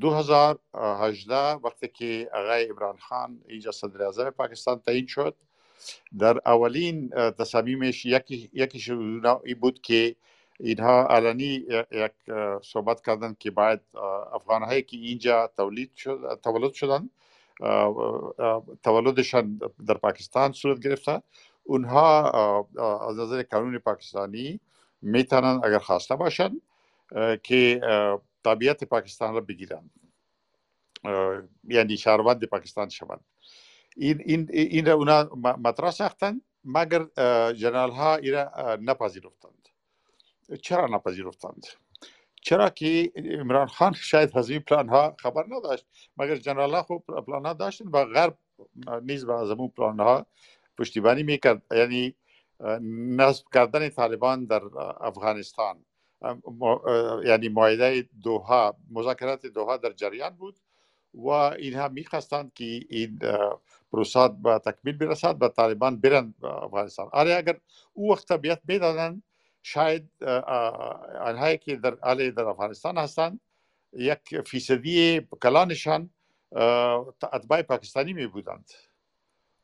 2018 وقتی که آقای عمران خان اینجا صدر اعظم پاکستان تعیین شد در اولین تصمیمش یکی یکیش ای بود که اینها علنی یک صحبت کردن که باید افغان هایی که اینجا تولید شد تولد شدن. تولدشان در پاکستان صورت گرفته. اونها از نظر قانون پاکستانی می‌تونن اگر خواسته باشن که طبیعت پاکستان را بگیرن. یعنی شهروند پاکستان شوند. این این این را اونا مطرح ساختن مگر جنرال ها ایرا نپذیرفتند. چرا نپذیرفتند؟ چرا که عمران خان شاید از این پلان ها خبر نداشت مگر جنرال ها خوب پلان ها داشتن و غرب نیز به از اون پلان ها پشتیبانی می‌کرد. یعنی نصب کردن طالبان در افغانستان. یعنی معایده دوها مذاکرات دوها در جریان بود و اینها می‌خواستند که این پروسات به تکمیل برسد و طالبان برند افغانستان. آره اگر او وقت طبیعت می‌دادن شاید آنهایی که در علی در افغانستان هستند یک فیصدی کلانشان اتباع پاکستانی می بودند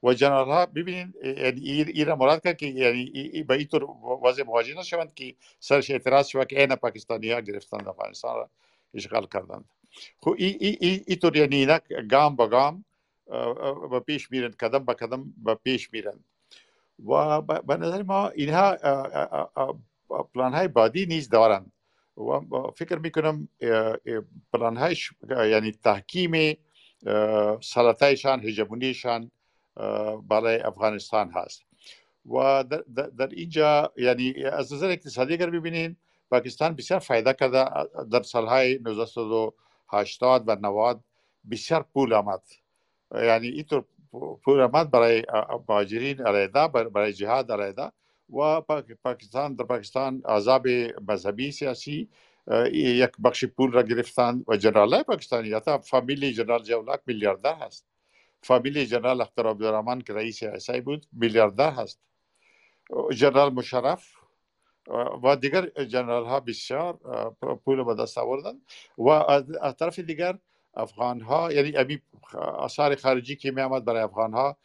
و جنرال ها ببینید یعنی این مراد کرد که یعنی به اینطور واضح مواجه نشوند که سرش اعتراض شود که این پاکستانی ها گرفتند افغانستان را اشغال کردند. خب اینطور یعنی اینا گام به گام به پیش میرند قدم به قدم به پیش میرند. و به نظر ما اینها پلان های بعدی نیز دارند. و فکر می‌کنم پلان هایش یعنی تحکیم سلطهشان هجمونیشان برای افغانستان هست. و در, در اینجا یعنی از نظر اقتصادی اگر ببینین پاکستان بسیار فایده کرده در سالهای 1980 و 90 بسیار پول آمد. یعنی اینطور پول آمد برای مهاجرین علیده برای جهاد علیده و پاکستان در پاکستان عذاب مذهبی سیاسی یک بخش پول را گرفتند و جنرال پاکستانی حتی فامیلی جنرال جولاک میلیاردر هست. فامیلی جنرال اختر عبدالرحمن که رئیس ایسای بود میلیاردر هست. جنرال مشرف و دیگر جنرال ها بسیار پول به دست آوردن. و از طرف دیگر افغان ها یعنی امی اثار خارجی که می آمد برای افغان ها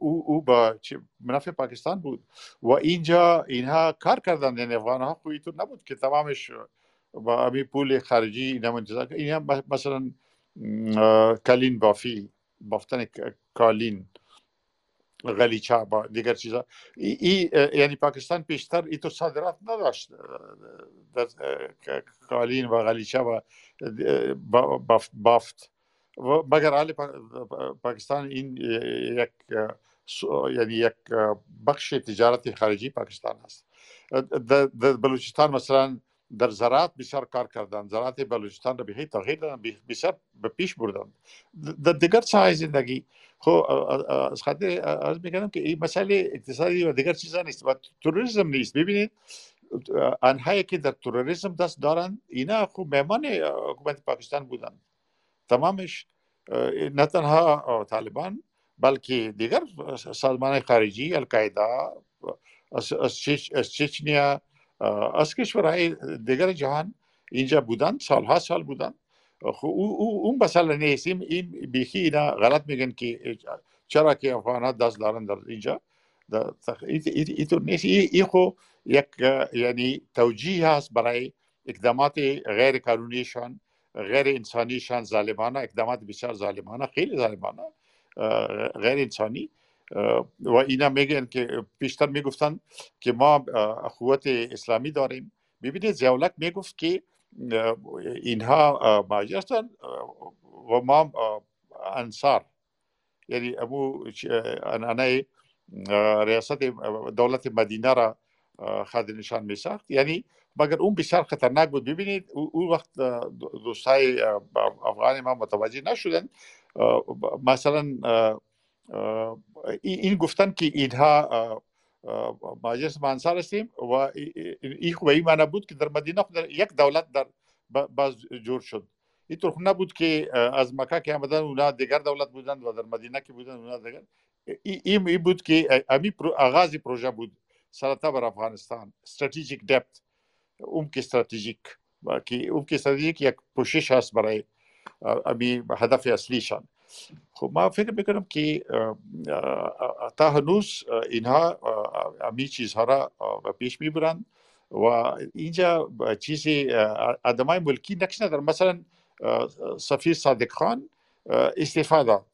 او او با منافع پاکستان بود. و اینجا اینها کار کردن یعنی افغان ها خوی تو نبود که تمامش با امی پول خارجی اینا اینها مثلا کلین بافی بافتن کالین. غلیچه با دیگر چیزا. ای, یعنی پاکستان پیشتر ای تو صادرات نداشت در کالین و غلیچه و بافت و مگر حال پاکستان این یک یعنی یک بخش تجارت خارجی پاکستان است در بلوچستان مثلا در زراعت بسیار کار کردن زراعت بلوچستان را به تغییر دادن بسیار به پیش بردن در دیگر ساحه زندگی خب از خاطر از میگم که این مسئله اقتصادی و دیگر چیزا نیست و تروریسم نیست. ببینید آنهایی که در تروریسم دست دارند اینا خوب مهمان حکومت پاکستان بودن. تمامش نه تنها طالبان بلکه دیگر سازمان خارجی القاعده از چچنیا از کشورهای دیگر جهان اینجا بودن سالها سال بودن. اون مثلا نیست. این بیخی اینا غلط میگن که چرا که افغان ها دست دارن در اینجا؟ اینطور نیست. این خو یک یعنی توجیه هست برای اقدامات غیر قانونیشان غیر انسانیشان ظالمانه اقدامات بسیار ظالمانه خیلی ظالمانه غیر انسانی. و اینا میگن که پیشتر می‌گفتن که ما قوت اسلامی داریم. ببینید زیولک می‌گفت که اینها مهاجرستان و ما انصار. یعنی ابو انانه ریاست دولت مدینه را خد نشان می ساخت یعنی مگر اون بسیار خطرناک بود؟ ببینید اون وقت دوستای افغان ما متوجه نشدن. مثلا این گفتن که اینها مجلس منصر هستیم و این خوب این معنی بود که در مدینه خود یک دولت در باز جور شد. اینطور نبود که از مکه که آمدن اونا دیگر دولت بودند و در مدینه که بودند اونا دیگر. این ای بود که امی آغازی پروژه بود سرطه بر افغانستان استراتژیک دپت اون که استراتژیک که اون که استراتژیک یک پوشش هست برای امی هدف اصلیشان خب ما فکر می‌کنم که تا هنوز اینها امی چیزها را پیش می‌برند و اینجا چیزی آدمای ملکی نقش ندارن. مثلا سفیر صادق خان استعفا داد.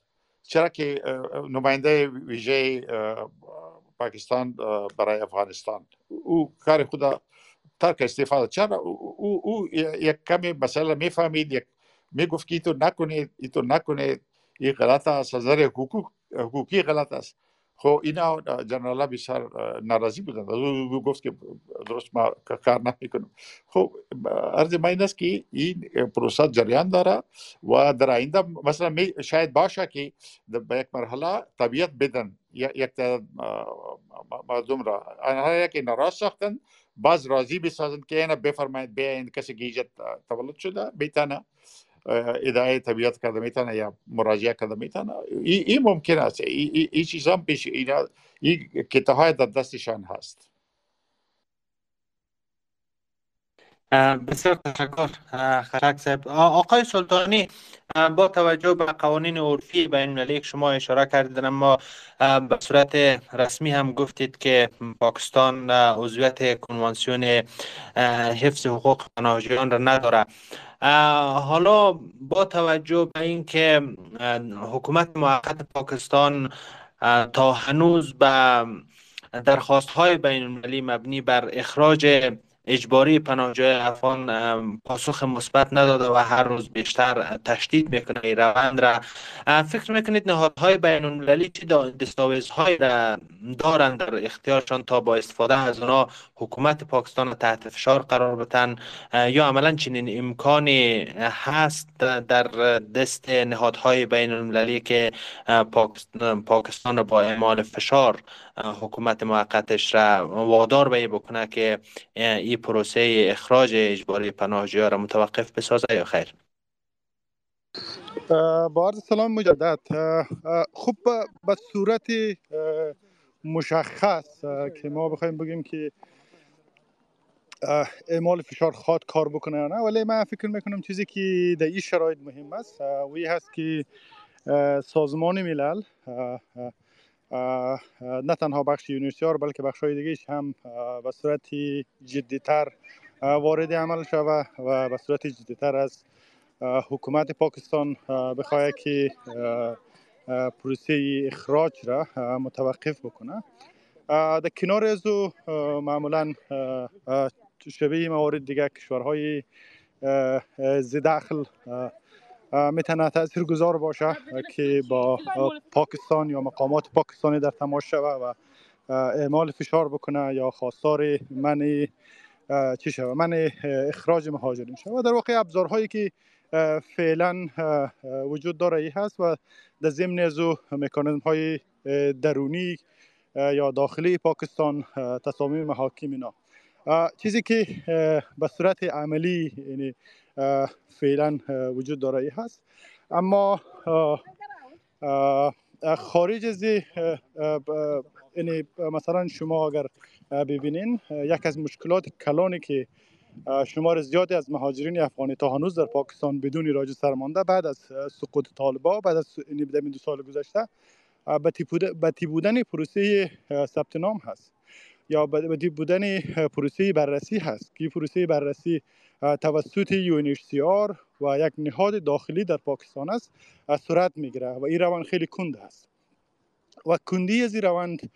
چرا که نماینده ویژه پاکستان برای افغانستان. او کار خدا ترک استعفا داد. چرا؟ او, او یک کمی مسئله می‌فهمید یک می‌گفت که تو نکنید تو نکنید. این غلط است از نظر حقوقی غلط است. خب اینا جنرال بسیار ناراضی بودن. او گفت که درست ما کار نمیکنم. خب عرض ما این است که این پروسه جریان داره و در آینده مثلا شاید باشه که به یک مرحله طبیعت بدن. یک مردم را. آنها که ناراض ساختن باز راضی بسازند که اینا بفرمایید بیاین کسی که ایجاد تولد شده بیتانه ادعای طبیعت کرده می‌تونه یا مراجعه کرده می‌تونه این ممکن است. این چیزا پیش اینا این کتاب های در دستشان هست. بسیار تشکر. خشک صاحب. آقای سلطانی با توجه به قوانین عرفی بین المللی که شما اشاره کردید ما به صورت رسمی هم گفتید که پاکستان عضویت کنوانسیون حفظ حقوق پناهجویان را نداره. حالا با توجه به اینکه حکومت موقت پاکستان تا هنوز به درخواست های بین المللی مبنی بر اخراج اجباری پناهجوی افغان پاسخ مثبت نداده و هر روز بیشتر تشدید می‌کنه این روند را. فکر می‌کنید نهادهای بین المللی چی دستاویزهایی را دارند در اختیارشان تا با استفاده از اونا حکومت پاکستان تحت فشار قرار بتن یا عملا چنین امکانی هست در دست نهادهای بین المللی که پاکستان با اعمال فشار حکومت موقتش را وادار به بکنه که این پروسه اخراج اجباری پناهجویان را متوقف بسازه یا خیر؟ با عرض سلام مجدد. خوب به صورت مشخص که ما بخوایم بگیم که اعمال فشار خواد کار بکنه یا نه ولی من فکر می‌کنم چیزی که در این شرایط مهم است. وی هست که سازمان ملل نه تنها بخش یونیسیار بلکه بخش های دیگه هم به صورت جدیتر وارد عمل شوه و به صورت جدیتر از حکومت پاکستان بخواهد که پروسه اخراج را متوقف بکنه. در کنار از او معمولا شبیه موارد دیگه کشورهای زداخل می‌تونه تاثیر گذار باشه که با پاکستان یا مقامات پاکستانی در تماس شوه و اعمال فشار بکنه یا خواستار من چی شوه من اخراج مهاجرین شوه در واقع ابزارهایی که فعلا وجود داره ای هست و در ضمن از مکانیزم های درونی یا داخلی پاکستان تصامیم محاکم اینا. چیزی که به صورت عملی یعنی فعلا وجود داره هست. اما خارج از یعنی مثلا شما اگر ببینین یک از مشکلات کلانی که شمار زیادی از مهاجرین افغانی تا هنوز در پاکستان بدون راج سرمانده بعد از سقوط طالبا بعد از این یعنی دو سال گذشته به بودن پروسه ثبت نام هست. یا بدی بودن پروسه بررسی هست. که پروسه بررسی توسط UNHCR و یک نهاد داخلی در پاکستان است صورت می‌گیره و این روند خیلی کند است. و کندی از این روند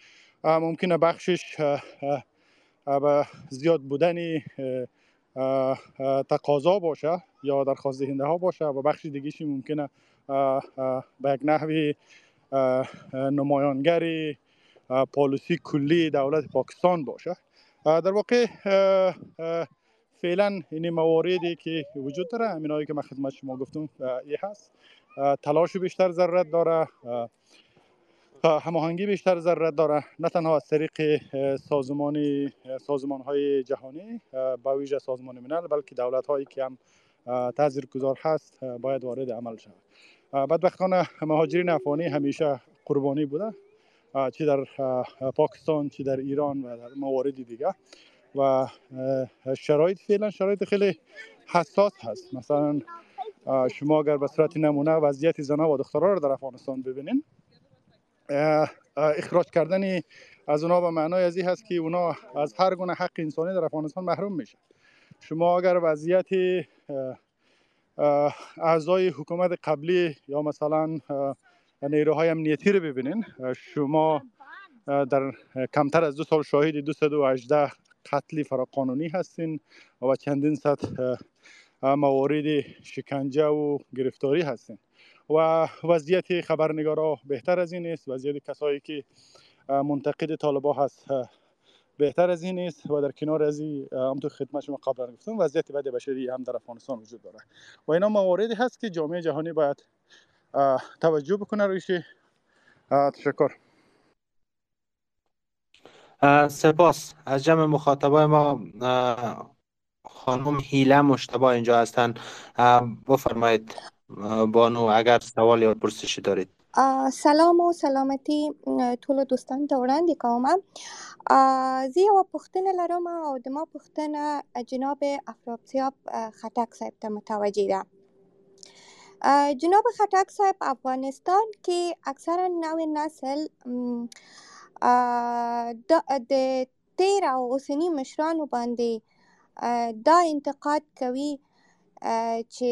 ممکنه بخشش به زیاد بودن تقاضا باشه یا درخواست دهنده ها باشه و بخش دیگهش ممکنه به یک نحوی نمایانگری پالیسی کلی دولت پاکستان باشه. در واقع فعلا این مواردی که وجود داره همینایی که من خدمت شما گفتم ای هست. تلاش بیشتر ضرورت داره. هماهنگی بیشتر ضرورت داره. نه تنها از طریق سازمان سازمان های جهانی با ویژه سازمان ملل بلکه دولت هایی که هم تاثیر گذار هست باید وارد عمل شود. بدبختانه مهاجرین افغانی همیشه قربانی بوده. چی در پاکستان چی در ایران و در موارد دیگه. و شرایط فعلا شرایط خیلی حساس هست. مثلا شما اگر به صورت نمونه وضعیت زنها و دخترها رو در افغانستان ببینین اخراج کردن از اونا به معنای ازی هست که اونا از هر گونه حق انسانی در افغانستان محروم میشه شما اگر وضعیت اعضای حکومت قبلی یا مثلا نیروهای امنیتی رو ببینین. شما در کمتر از دو سال شاهد 218 قتل فراقانونی هستین و چندین صد موارد شکنجه و گرفتاری هستین. و وضعیت خبرنگارا بهتر از این است وضعیت کسایی که منتقد طالبا هست بهتر از این است و در کنار از این همونطور خدمت شما قبلا گفتم وضعیت بد بشری هم در افغانستان وجود داره. و اینا مواردی هست که جامعه جهانی باید توجه بکنه رویش تشکر. سپاس. از جمع مخاطبای ما خانم هیله مشتبه اینجا هستن. بفرمایید. بانو اگر سوال یا پرسشی دارید. سلام او سلامتی ټول دوستانو ته وړاندې کوم زه یو پوښتنه لرم او د ما پوښتنه جناب افرابسیاب خټک صاحب ته متوجه ده. جناب خټک صاحب افغانستان کې اکثرا نوې نسل د تیر او اوسني مشرانو باندې دا انتقاد کوي چې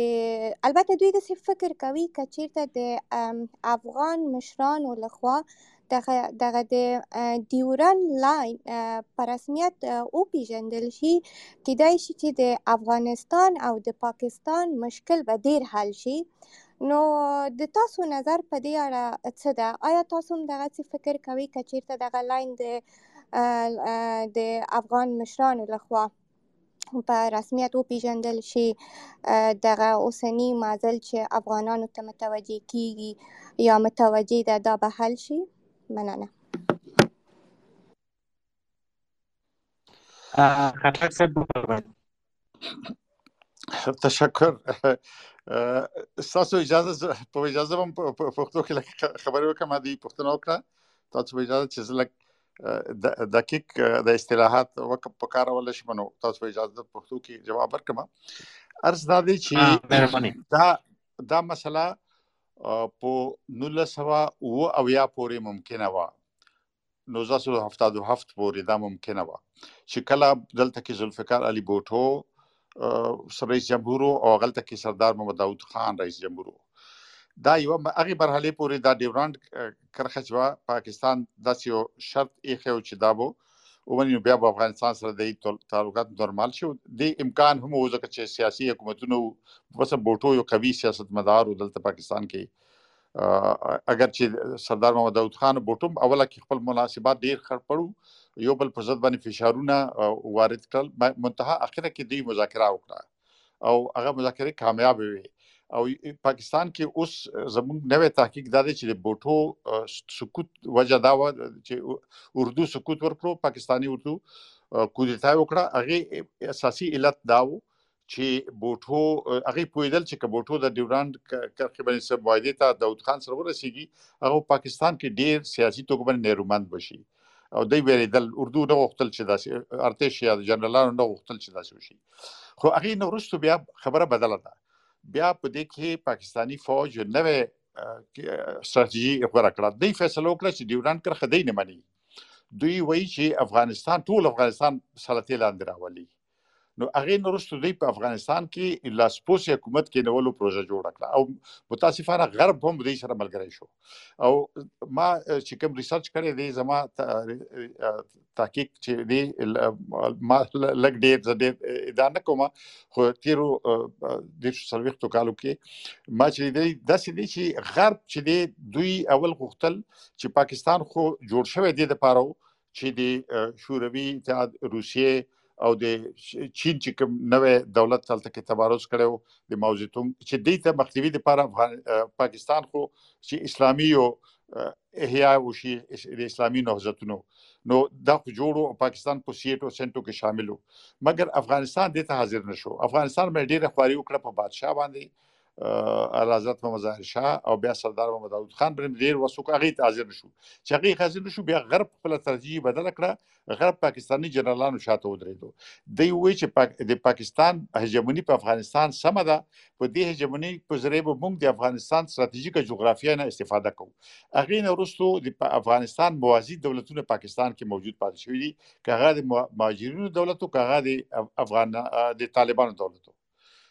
البته دوی داسې فکر کوي که چیرته د افغان مشرانو لخوا دغه دغه د ډیورنډ line په رسمیت وپیژندل شي کیدای شي چې د افغانستان او د پاکستان مشکل به ډیر حل شي نو د تاسو نظر په دې اړه څه ده آیا تاسو هم دغسې فکر کوئ که چیرته دغه لاین د د افغان مشرانو لخوا په رسمیت وپیژندل شي دغه اوسني مزل چې افغانانو ته متوجه کیږي یا متوجه ده دا به حل شي مننه خطر صاحب بفرمایید تشکر ستاسو اجازه په اجازه هم په پښتو کې خبرې وکم د پښتنو وکړه تاسو په اجازه چې زلک دقیق د اصطلاحات وکړ په کار ول شي منو تاسو په اجازه پښتو کې جواب ورکړم ارز دا دی چې دا دا مسله په 1900 او یا پورې ممکنه و 1977 پورې دا ممکنه و چې کله دلته کې ذوالفقار علي بوټو رئیس جمهور او غلطه کې سردار محمد داوود خان رئیس جمهور دا یو هغه مرحله پورې دا ډیورانډ کرخه چې پاکستان د یو شرط یې خو چې دا وو ومني بیا په افغانستان سره د تعلقات نورمال شو د امکان هم و ځکه چې سیاسي حکومتونو وسه بوټو یو قوي سیاست مدار دلته پاکستان کې اگر چې سردار محمد داوود خان بوټوم اوله کې خپل مناسبات ډیر خړ پړو یو بل پر ضد باندې فشارونه وارد کړل منتها اخره کې دوی مذاکره وکړه او هغه مذاکره کامیاب وي او پاکستان کې اوس زموږ نوې تحقیق دا دی چې د بوټو سکوت وجه دا و چې اردو سکوت ورکړو پاکستانی اردو کودتا وکړه. هغه اساسي علت دا و چې بوټو هغه پویدل چې بوټو د ډیورانډ کرخه باندې سب وایده ته داود خان سره ورسیږي هغه پاکستان کې ډیر سیاسي توګه باندې نیرومند بشي. او دوی ویریدل اردو نه غوښتل چې داسې ارتش یا جنرالانو نه غوښتل چې داسې وشي. خو هغه نو وروسته بیا خبره بدله ده بیا په دې کې پاکستانی فوج نوې ستراتیژي غوړه کړه. دوی فیصله وکړه چې ډیورانډ کرخه دی نه مني. دوی وایي چې افغانستان ټول افغانستان سلطه لاندې راولي نو هغه نورستو دی په افغانستان کې لاسپوس حکومت کې نولو پروژه جوړ کړه. او متاسفانه غرب هم دې سره ملګری شو. او ما چې کوم ریسرچ کړی دی زما تحقیق چې دی ما لګ ډیر زده دا نه کوم خو تیرو د سلويختو کالو کې ما چې دی د سې چې غرب چې دی دوی اول غوښتل چې پاکستان خو جوړ شوی دی د پاره چې د شوروي اتحاد روسیې او د چین چې کوم نوې دولت تلته کې تبارز کړو د موزیتون چې د ته مخنیوي لپاره پاکستان خو چې اسلامي او احیا وشي د اسلامي نهضتونو نو دا خو جوړو پاکستان په سیټو سنټو کې شاملو مګر افغانستان د ته حاضر نشو افغانستان مې ډیره خواري وکړه په بادشاه باندې اعلیحضرت محمد ظاهر شاه او بیا سردار محمد داوود خان پر ډیر وسوک هغه حاضر نشو. چې هغه حاضر نشو بیا غرب خپل ترجیح بدل کړه غرب پاکستانی جنرالانو شاته ودرېدو. دی وی چې پاک د پاکستان هجمونی په افغانستان سم ده په دې هجمونی په ذریعہ به موږ د افغانستان ستراتیژیک جغرافیه نه استفاده کوو. هغه نه وروسته د افغانستان موازی دولتونه پاکستان کې موجود پاتې شوي دي کغه د مهاجرینو دولتو کغه د افغان د طالبانو دولتو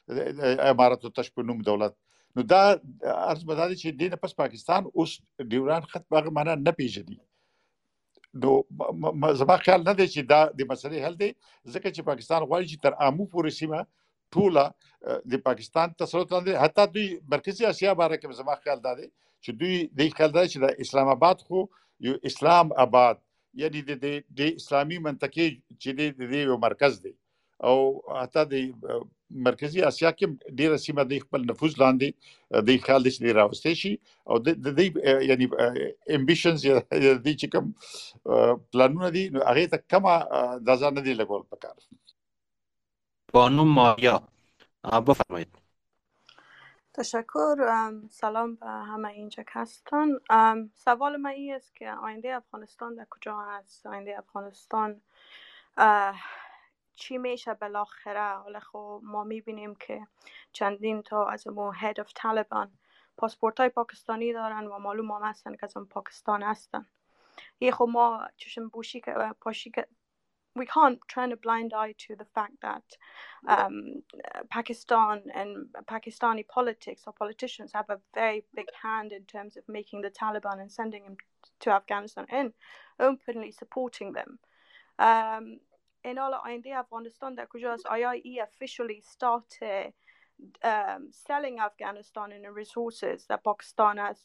امارات تش په نوم دولت نو دا ارز بدل چې د پس پاکستان اوس ډیوران خط هغه معنا نه پیژني نو زما خیال نه دی چې دا د مسلې حل دی ځکه چې پاکستان غواړي چې تر امو پورې سیمه ټوله د پاکستان تسلط لاندې حتی دوی مرکزی اسیا باره کې زما خیال دا دی چې دوی د خیال دا چې د اسلام آباد خو یو اسلام آباد یعنی د د اسلامي منطقې چې د یو مرکز دی او حتی د مرکزی اسیا کې ډیره سیمه د خپل نفوذ لاندې د خیال د شي راوستي شي. او د دې یعنی امبیشنز یا د چې کوم پلانونه دي هغه ته کما د ځان نه دی لګول پکار. بانو مایا. بفرمایید. تشکر. سلام به همه اینجا هستن. سوال من این است که آینده افغانستان در کجا هست آینده افغانستان چی میشه بالاخره حالا خب ما میبینیم که چندین تا از مو هد اف طالبان پاسپورت های پاکستانی دارن و معلوم هم هستن که از پاکستان هستن یه خب ما چشم بوشی که پاشی که we can't turn a blind eye to the fact that um, Pakistan and Pakistani politics or politicians have a very big hand in terms of making the Taliban and sending them to Afghanistan and openly supporting them. Um, in all آینده افغانستان در کجاست؟ آیا ای officially start um, selling Afghanistan the resources that Pakistan has?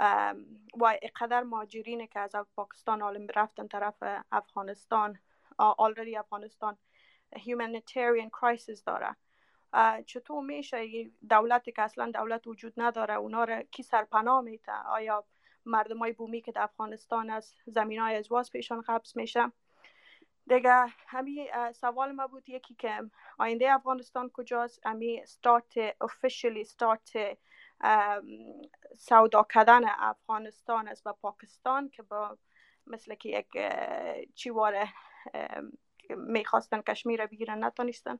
Um, و اقدر مهاجرین که از پاکستان حالا رفتن طرف افغانستان آلردی افغانستان humanitarian crisis داره. چطور میشه دولتی که اصلا دولت وجود نداره اونا رو کی سرپناه میته آیا مردم های بومی که در افغانستان از زمین های ازواز پیشان قبض میشه؟ دیگه همین سوال ما بود یکی که آینده افغانستان کجاست؟ همی start officially start سودا کردن افغانستان است با پاکستان که با مثل که یک چیواره می‌خواستن کشمیر رو بگیرن نتونستن.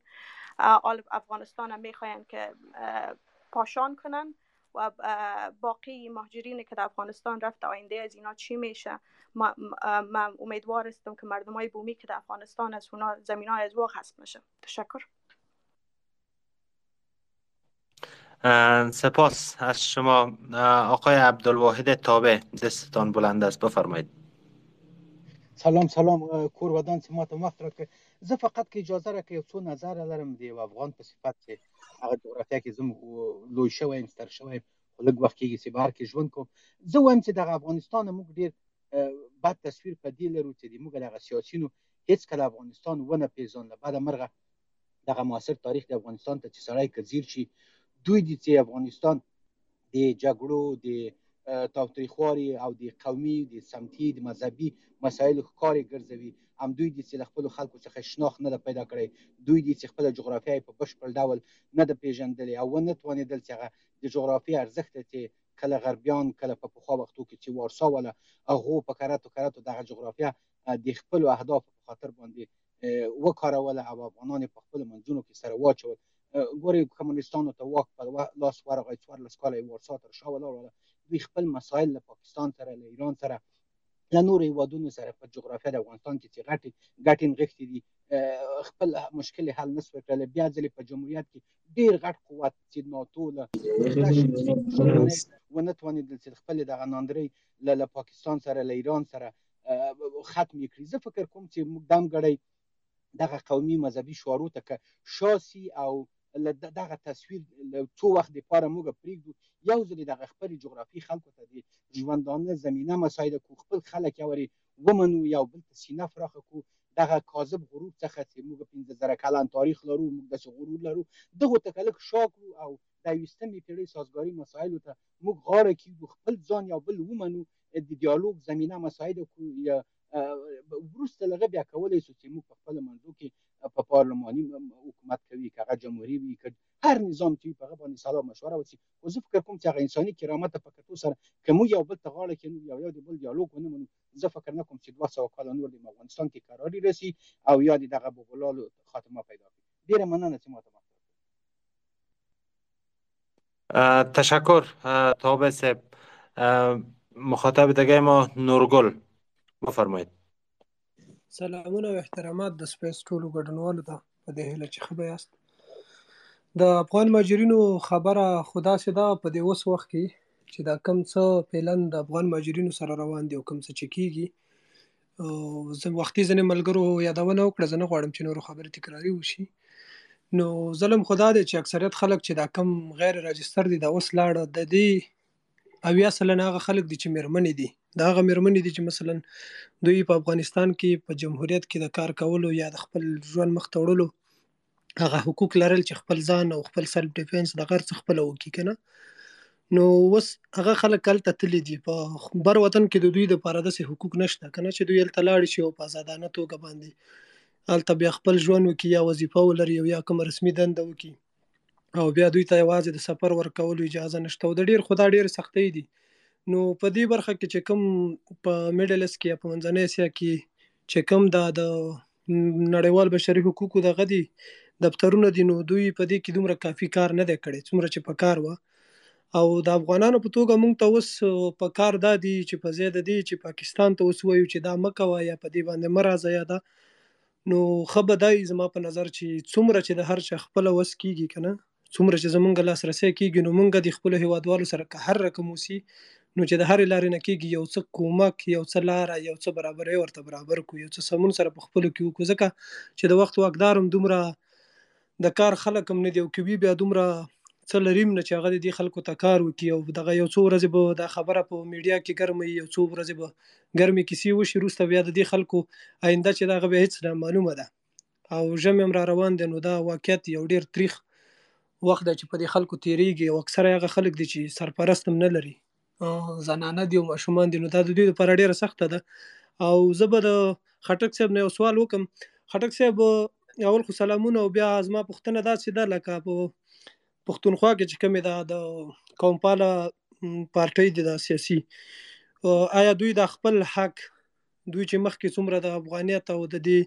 افغانستان هم می‌خواین که پاشان کنن. و باقی مهاجرین که در افغانستان رفت آینده از اینا چی میشه؟ من امیدوار هستم که مردم های بومی که در افغانستان از اونا زمین های از واقع هست میشه تشکر. سپاس از شما. آقای عبدالواحد تابع دستتان بلند است. بفرمایید. سلام سلام. کورودان چې ماته وخت راکړ زه فقط که اجازه راکړئ یو څو نظر لرم د یو افغان په صفت چې هغه جغرافیا کې زه لوی شوی یم ستر شوی خو لږ وخت کېږي چې بهر کې ژوند کوم. زه وایم چې دغه افغانستان موږ ډېر بد تصویر په دې لرو چې موږ دغه سیاسینو هیڅ کله افغانستان ونه پیژانده بعد مرغه دغه معاصر تاریخ د افغانستان ته چې سړی کزیر شي دوی چې افغانستان د جګړو د تاوتریخوالي او د قومي د سمتي د مذهبي مسایلو ښکارې ګرځوي. هم دوی چې له خپل خلکو څخه شناخت نه پیدا کړی. دوی چې خپل جغرافیه په بشپړ ډول نه د پیژندلې او نه توانېدل چې هغه د جغرافیه ارزښت چې کله غربیان کله په پخوا وختو کې چې وارسا ولا هغه په کراتو کراتو دغه جغرافیه د خپل اهداف په خاطر باندې وکاروله او افغانان په خپل منځونو کې سره واچول. ګوري کمونستانو ته واک په لاس ورغی څوار لس کاله وارسا تر شا ولاړه دوی خپل مسایل له پاکستان سره له ایران سره له نور هیوادونو سره په جغرافیه د افغانستان کې چې غټي غټي نغښتې دي. خپل مشکل حل نسو کړل بیا ځلې په جمهوریت کې ډیر غټ قوت چې ناتو له ونه توانېدل چې خپل د غناندري له پاکستان سره له ایران سره ختم کړي. زه فکر کوم چې موږ دم غړی دغه قومي مذهبي شعارو ته شاسي او دغه تصویر څو وخت لپاره موږ پریږدو یو ځل دغه خپل جغرافي خلکو ته د ژوندانه زمينه مساعده کو خپل خلک یوري ومنو یو بل ته سینه فراخ کو دغه کاذب غرور څخه چې موږ 15 کلن تاریخ لرو موږ د غرور لرو دغه تکلک شاکرو او د یوستمې پیړۍ سازګاری مسایلو ته موږ غاړه کیږو خپل ځان یو بل ومنو د دیالوګ زمينه مساعده کو یا وروسته لغه بیا کولای شو چې موږ په خپل منځو کې په پارلماني حکومت کوي که هغه جمهوریت وي که هر نظام چې په هغه باندې سلا مشوره وسی خو زه فکر کوم چې هغه انساني کرامت په کتو سره کوم یو بل ته غاړه کې یو یو د بل دیالوګ ونه منو زه فکر نه کوم چې 200 کال نور د افغانستان کې قراري رسی او یا دغه بوغلالو خاتمه پیدا کړي. ډیره مننه چې ماته تشکر تابع صاحب. مخاطب دیگه ما نورگل بفرمایید سلامونه او احترامات د سپیس ټولو ګډونوالو ته په دې هیله چې ښه یاست. د افغان مهاجرینو خبره خدا سدا په دې اوس وخت کې چې دا کم څه پلان د افغان مهاجرینو سره روان دي او کم څه چې کیږي. زه وختي ځنې ملګرو یادونه وکړه زه نه غواړم چې نور خبرې تکراری وشي. نو ظلم خدا دی چې اکثریت خلک چې دا کم غیر راجستر دي دا اوس لاړه. د دې اویا سلنه هغه خلک دي چې میرمنې دي دا هغه میرمنې دي چې مثلا دوی په افغانستان کې په جمهوریت کې د کار کولو یا د خپل ژوند مخ ته وړلو هغه حقوق لرل چې خپل ځان او خپل self defense د غیر څخه خپل وکي کنه نو وس هغه خلک کله تللی دي. په بر وطن کې د دوی د پاره د حقوق نشته کنه چې دوی تل لاړ شي او په آزادانه توګه باندې الته بیا خپل ژوند وکي یا وظیفه ولري یا کوم رسمي دنده وکي او بیا دوی ته یوازې د سفر ورکولو اجازه نشته. او د ډیر خدا ډیر سختۍ دي نو په دې برخه کې چې کوم په میډلس کې یا په منځنۍ اسیا کې چې کوم دا د نړیوال بشري حقوقو دغه دي دفترونه دي نو دوی په دې کې دومره کافي کار نه دی کړی څومره چې په کار و او د افغانانو په توګه مونږ ته اوس په کار دادي چې په زیاده دي چې پاکستان ته اوس وایو چې دا مکه یا په دې باندې مرزه یا دا نو خبردای زما په نظر چې څومره چې د هر چا خپل وس کیږي کنه څومره چې زمونږ لاسرسي کیږي نو مونږ د خپل هیوادوالو سره که هر رقم وسی نو چې د هر لارې نه کیږي یو څه کومک یو څه لار یو څه برابرې ورته برابر کو یو څه سمون سره په خپل کې وکړو. ځکه چې د وخت واقدارم دومره د کار خلک هم نه دی او کوي بیا دومره څه لریم نه چې هغه د خلکو ته کار وکړي او دغه یو څو ورځې به دا خبره په میډیا کې ګرمه یو څو ورځې به ګرمي کیسې وشي وروسته بیا د خلکو آینده چې دغه به هیڅ نه معلومه ده. او ژمی هم را روان دی نو دا واقعیت یو ډیر تریخ وخت چې په دې خلکو تیریږي او اکثره هغه خلک دي چې سرپرست نه لري زنانه دي او ماشومان دي نو دا د دوی لپاره ډیره سخته ده. او زه به د خټک صاحب نه یو سوال وکم. خټک صاحب اول خو سلامونه او بیا زما پوښتنه داسې ده لکه په پښتونخوا کې چې کومه ده د قوم پاله پارټۍ دي د سیاسي. آیا دوی د خپل حق دوی چې مخکې څومره د افغانیت او د دې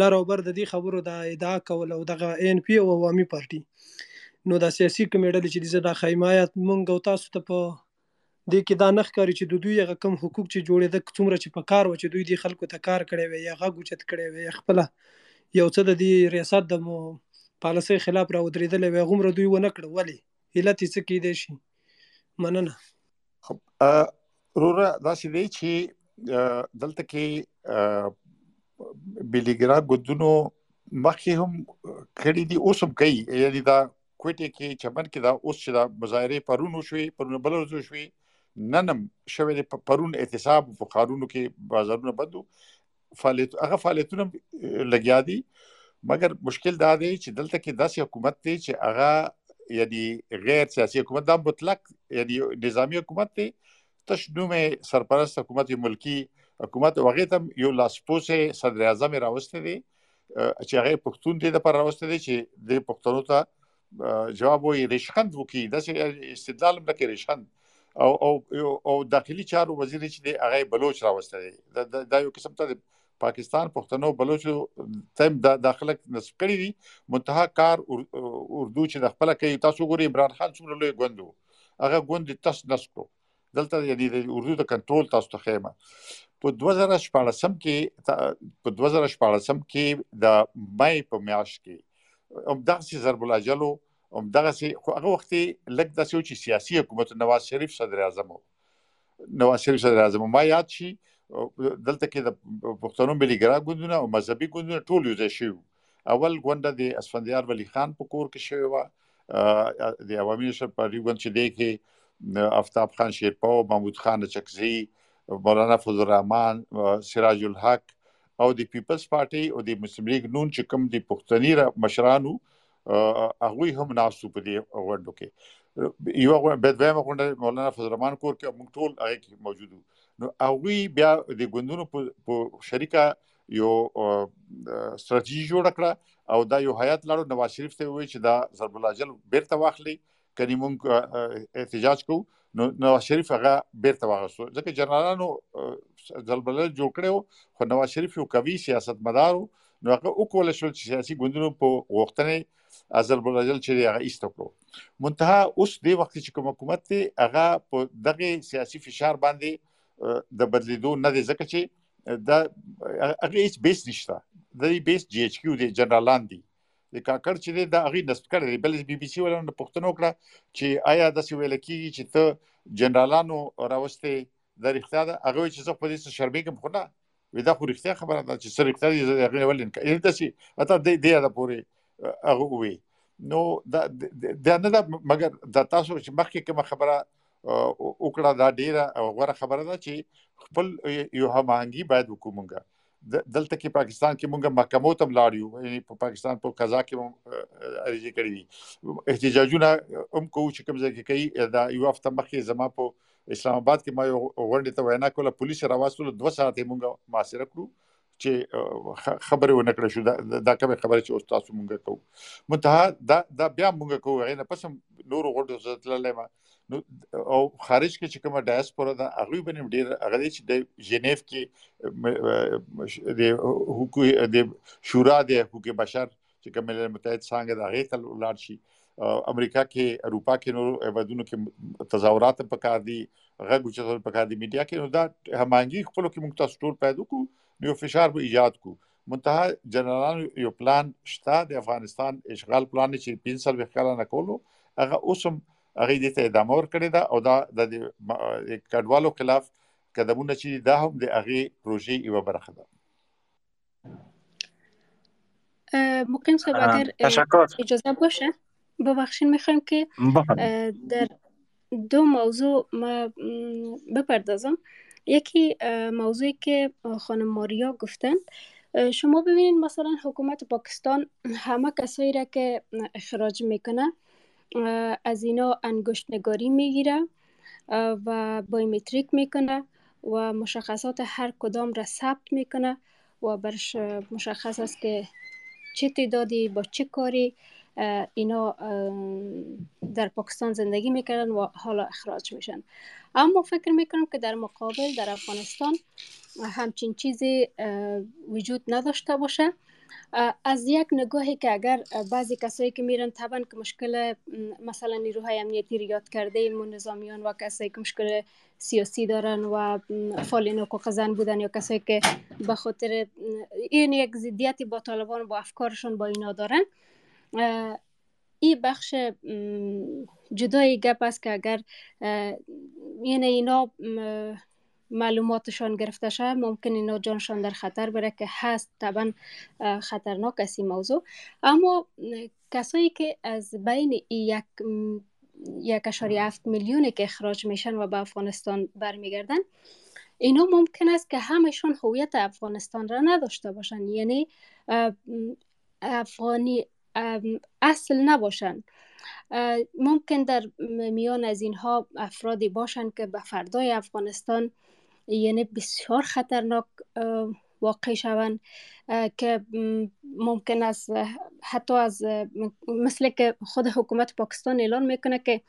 لار او بر د دې خبرو د ادعا کول او دغه ان پی او عوامي پارټي. نو د سیاسي کمیډه چې د حمایت مونږ او تاسو ته په دې کې دا نخ کاری چې د دوی هغه کم حقوق چې جوړې د څومره چې په کار و چې دوی د خلکو ته کار کړي وي یا غږ اوچت کړي وي خپل یو څه د دې ریاست د پالیسۍ خلاف را ودرېدلې وي غومره دوی ونه کړ ولی علت څه کې دی شي؟ مننه. خب روره دا چې دی چې دلته کې بلیګرا ګوندونو مخکې هم کړي دي اوس هم کوي. یعنی دا کوټه کې چمن کې دا اوس چې دا مظاهره پرونو شوي پرونو بل ورځ شوي ننم شوه د پرون احتساب په خارونو کې بازارونه بندو فعالیت هغه فعالیتونه لګیا دي. مګر مشکل دا دی چې دلته کې داسې حکومت دی چې هغه یعنی غیر سیاسي حکومت دا مطلق یعنی نظامی حکومت دی. تشنومه سرپرست حکومت ملکی حکومت وغه ته یو لاسپوسه صدر اعظم راوسته دي چې هغه پښتون دي د پر راوسته دي چې د پښتنو ته جواب وي رشخند وکي د استدلال مکه رشخند او او او داخلي چارو وزیر چې دی هغه بلوچ راوسته دي دا یو قسم ته پاکستان پښتنو بلوچو تم د داخله نسب کړی دي. منتها کار اردو چې د خپل کوي تاسو ګوري عمران خان څومره لوی غوندو هغه غوند تاسو نسکو دلته یعنی د اردو د کنټرول تاسو ته خیمه په 2014 کې په 2014 کې د مای په میاشت کې هم دغه ضرب الاجلو هم دغه خو هغه وخت لګ د سوچي سیاسي حکومت نواز شریف صدر اعظم نواز شریف صدر اعظم ما یاد شي دلته کې د پښتنو ملي ګرا ګوندونه او مذهبي ګوندونه ټول یو ځای شو اول ګونده د اسفندیار ولی خان په کور کې شوی و د عوامي نېشنل پارټي ګوند چې دی کې افتاب خان شیرپاو محمود خان اچکزی مولانا فضل الرحمن سراج الحق او د پیپلز پارټي او د مسلم لیگ نون چې کوم د پښتني مشرانو هغه هم ناسو په دې وړاندو کې. یو بدویم غونډه مولانا فضل الرحمن کور کې موږ ټول هغه کې موجودو نو هغه بیا د ګوندونو په شریکه یو ستراتیژي جوړ کړه او دا یو حیات لاړو. نواز شریف ته وی چې دا ضرب الاجل بیرته واخلي کني مونږ احتجاج کوو. نو نواز شریف هغه بیرته واغسو ځکه جنرالانو الاجل جوړ کړو خو نواز شریف یو کوي سیاست مدارو نو هغه وکول شو چې سیاسي ګوندونو په ازل الاجل چې هغه ایستکړو منتها اوس د وخت چې کوم حکومت ته هغه په دغه سیاسي فشار باندې د بدلیدو نه دي ځکه چې دا هغه هیڅ بیس نشته. د دې بیس جی ایچ کیو دی جنرالان دي. د کاکر چې دا هغه نسب کړی بل بي بي سي ولونه پښتنو کړه چې آیا د سی ویل کیږي چې ته جنرالانو راوسته د اړتیا ده؟ هغه چې څه په دې شرمېږم خو نه ودا خو اړتیا خبره ده چې سره اړتیا دي هغه ولین کړي دا چې اته د دې د پورې هغه وي نو دا دا نه دا مګر د تاسو چې مخکې کوم خبره وکړه دا ډیره غوړه خبره ده چې خپل یو هماهنګي باید وکومږه دلته کې پاکستان کې مونږه محکمو ته لاړیو یعنی په پاکستان په قضا کې ارزي کړی احتجاجونه هم کوو چې کوم ځای کې کوي دا یو هفته مخکې زما په اسلام آباد کې ما یو غونډه ته وینا کوله پولیس راوستل 2 ساعت مونږه محاصره کړو چې خبره ونه کړې شو. دا کومه خبره چې اوس تاسو مونږ کوو. منتها دا دا بیا مونږ کوو. غینه پس نور غوډو زتللې ما نو او خارج کې چې کومه ډایسپورا ده هغه باندې ډیر هغه چې د جنیف کې د حقوق د شورا د حقوق بشر چې کوم ملل متحد څنګه د هغه تل ولر شي امریکا کې اروپا کې نور ایوادونو کې تظاهرات په کار دي غږ چې په کار دي میډیا کې نو دا همانګي خپل کې موږ تاسو ټول پیدا کو نو فشار به ایجاد کو منتها جنرال یو پلان شته د افغانستان اشغال پلان چې 5 سال وکړه نه کولو. هغه اوسم هغه دې ته ادامه ورکړې ده او دا د کډوالو خلاف قدمونه چې دا هم د هغه پروژې یو برخه ده. ممکن صاحب اگر اجازه باشه ببخشید می‌خوایم که در دو موضوع ما بپردازم. یکی موضوعی که خانم ماریا گفتند شما ببینید مثلا حکومت پاکستان همه کسایی را که اخراج می‌کنه از اینا انگشت نگاری می‌گیره و بایومتریک می‌کنه و مشخصات هر کدام را ثبت می‌کنه و برش مشخص است که چه تعدادی با چه کاری. اینا در پاکستان زندگی می‌کردن و حالا اخراج میشن. اما فکر می‌کنم که در مقابل در افغانستان همچین چیزی وجود نداشته باشه. از یک نگاهی که اگر بعضی کسایی که میرن طبعا که مشکل مثلا نیروهای امنیتی رو یاد کرده نظامیان و کسایی که مشکل سیاسی دارن و فالین حقوق زن بودن یا کسایی که به خاطر این یک زدیتی با طالبان با افکارشون با اینا دارن این بخش جدای گپ است که اگر یعنی اینا معلوماتشان گرفته شد ممکن اینا جانشان در خطر بره که هست طبعا خطرناک است این موضوع. اما کسایی که از بین یک یک اشاری هفت میلیونی که اخراج میشن و به افغانستان برمیگردن اینا ممکن است که همشون هویت افغانستان را نداشته باشن. یعنی افغانی اصل نباشن. ممکن در میان از اینها افرادی باشند که به فردای افغانستان یعنی بسیار خطرناک واقع شوند که ممکن است حتی از مثل که خود حکومت پاکستان اعلان می‌کنه که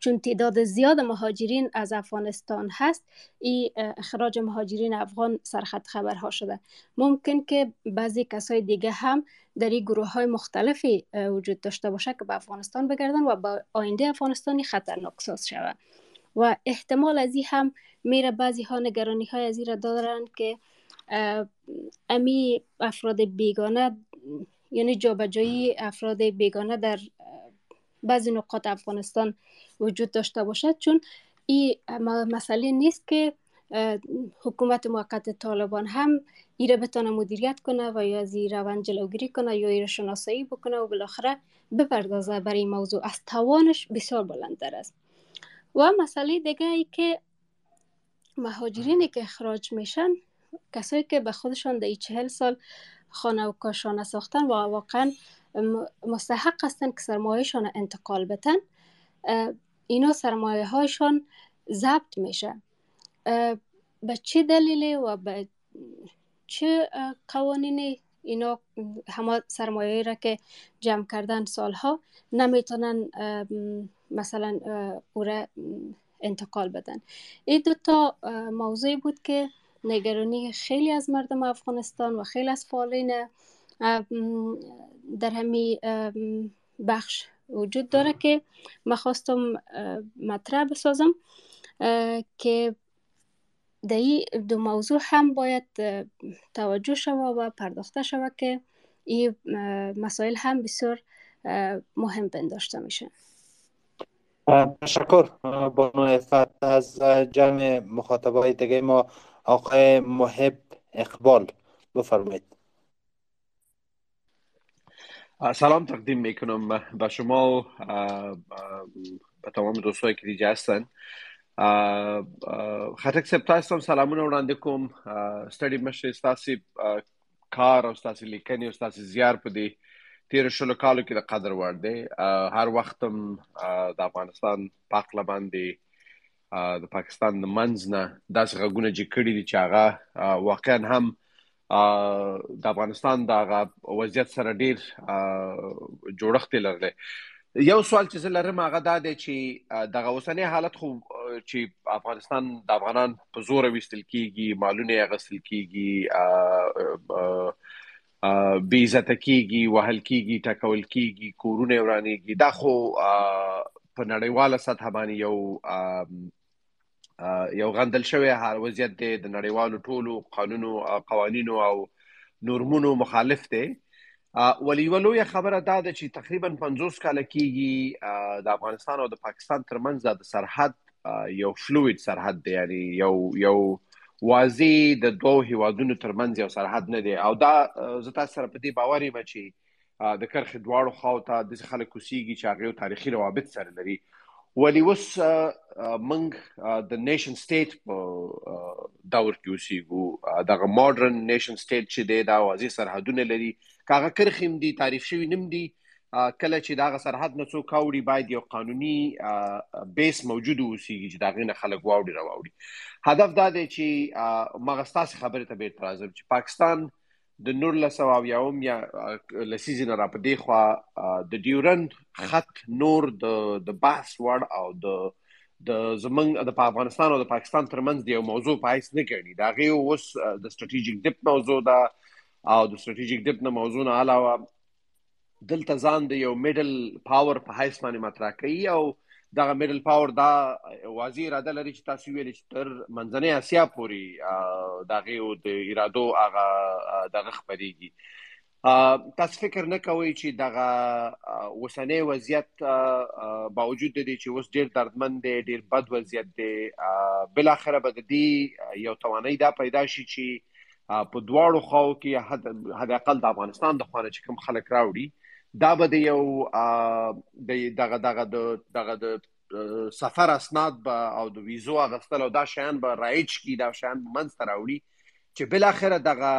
چون تعداد زیاد مهاجرین از افغانستان هست این اخراج مهاجرین افغان سرخط خبرها شده. ممکن که بعضی کسای دیگه هم در این گروه های مختلفی وجود داشته باشه که به افغانستان بگردن و با آینده افغانستانی خطرناک ساز شود و احتمال از این هم میره بعضی ها نگرانی های از این دارن که امی افراد بیگانه یعنی جابجایی افراد بیگانه در بعضی نقاط افغانستان وجود داشته باشد. چون این مسئله نیست که حکومت موقت طالبان هم ایره بتانه مدیریت کنه و یا از روند جلوگیری کنه یا ایره شناسایی بکنه و بالاخره بپردازه برای این موضوع. از توانش بسیار بلندتر است. و مسئله دیگه ای که مهاجرینی که اخراج میشن کسایی که به خودشان در چهل سال خانه و کاشانه ساختن و واقعا مستحق هستن که سرمایهشان انتقال بتن اینا سرمایه هایشان ضبط میشه. به چه دلیلی و به چه قوانینی اینا همه سرمایه را که جمع کردن سالها نمی‌تونن مثلا او انتقال بدن؟ این دو تا موضوعی بود که نگرانی خیلی از مردم افغانستان و خیلی از فعالین در همی بخش وجود داره که من خواستم مطرح بسازم که در این دو موضوع هم باید توجه شود و پرداخته شود که این مسائل هم بسیار مهم پنداشته میشه. تشکر بانو افت از جمع مخاطبای دیگه ما آقای محب اقبال بفرمایید. سلام تقدیم میکنم به شما و به تمام دوستایی که دیگه هستن. خطک سپتا سلامونه وړاندې کوم ستړي مشه ستاسو کار او ستاسو لیکنې او ستاسو زیار په دې تیر شلو کالو کې د قدر وړ دی. هر وخت هم د افغانستان پاک لباندې د پاکستان د منځ نه داسې غږونه چې کړي دي چې هغه واقعا هم د افغانستان د وضعیت سره ډیر جوړښت لرلی. یو سوال چې لرم هغه دا دی چې دغه اوسنی حالت خو چې افغانستان د افغانان په زور وستل کیږي مالونه غسل کیږي بی عزت کیږي وهل کیږي ټکول کیږي کورونه ورانیږي. دا خو په نړیواله سطح باندې یو یو غندل شوی وضعیت دی د نړیوالو ټولو قانونو قوانینو او نورمونو مخالف دی. ولی ولوی خبره دا ده چې تقریبا 50 کال کېږي د افغانستان او د پاکستان ترمنځ د سرحد یو فلوید سرحد دی. یعنی یو یو واضح د دوه هیوادونو ترمنځ یو سرحد نه دی. او دا زه تاسو سره په دې باور یم چې د کرخ دواړو خواو ته د خلکو سیږي چې هغه تاریخي روابط سره لري ولی اوس موږ د نیشن سټیټ په دور کې اوسېږو دغه ماډرن نیشن سټیټ چې دی دا واضح سرحدونه لري کاغه کرخیم دي تعریف شوی نم دي کله چې دا سرحد نه څوک اوړي باید یو قانوني بیس موجود اوسېږي چې دا غینه خلک واوړي راوړي هدف دا دی چې مغستاس خبره ته به اعتراض چې پاکستان د نور لسو او یوم یا لسیزن را په دی خو د ډیورند خط نور د د بحث وړ او د د زمنګ د افغانستان او د پاکستان ترمنځ دی یو موضوع پایس نه کړي دا غي اوس د ستراتیژیک ډیپ موضوع ده او د ستراتیژیک ډیپ نه موضوع نه علاوه دلته ځان د یو میډل پاور په حیث باندې مطرح کوي او دغه میډل پاور دا واضح اراده لري چې تاسو ویل چې تر منځنۍ اسیا پورې دغه او د ارادو هغه دغه خبريږي تاسو فکر نه کوئ چې دغه وسنۍ وضعیت باوجود د دې چې اوس ډیر دردمن دی ډیر بد وضعیت دی بل اخره به د دې یو توانایي دا پیدا شي چې په دواړو خواو کې حد اقل د افغانستان د خوانه چې کوم خلک راوړي دا به د یو د دغه دغه دغه د سفر اسناد به او د ویزو اغستل او دا شیان به رایج کی دا شیان منځ راوړي. چې بل اخره دغه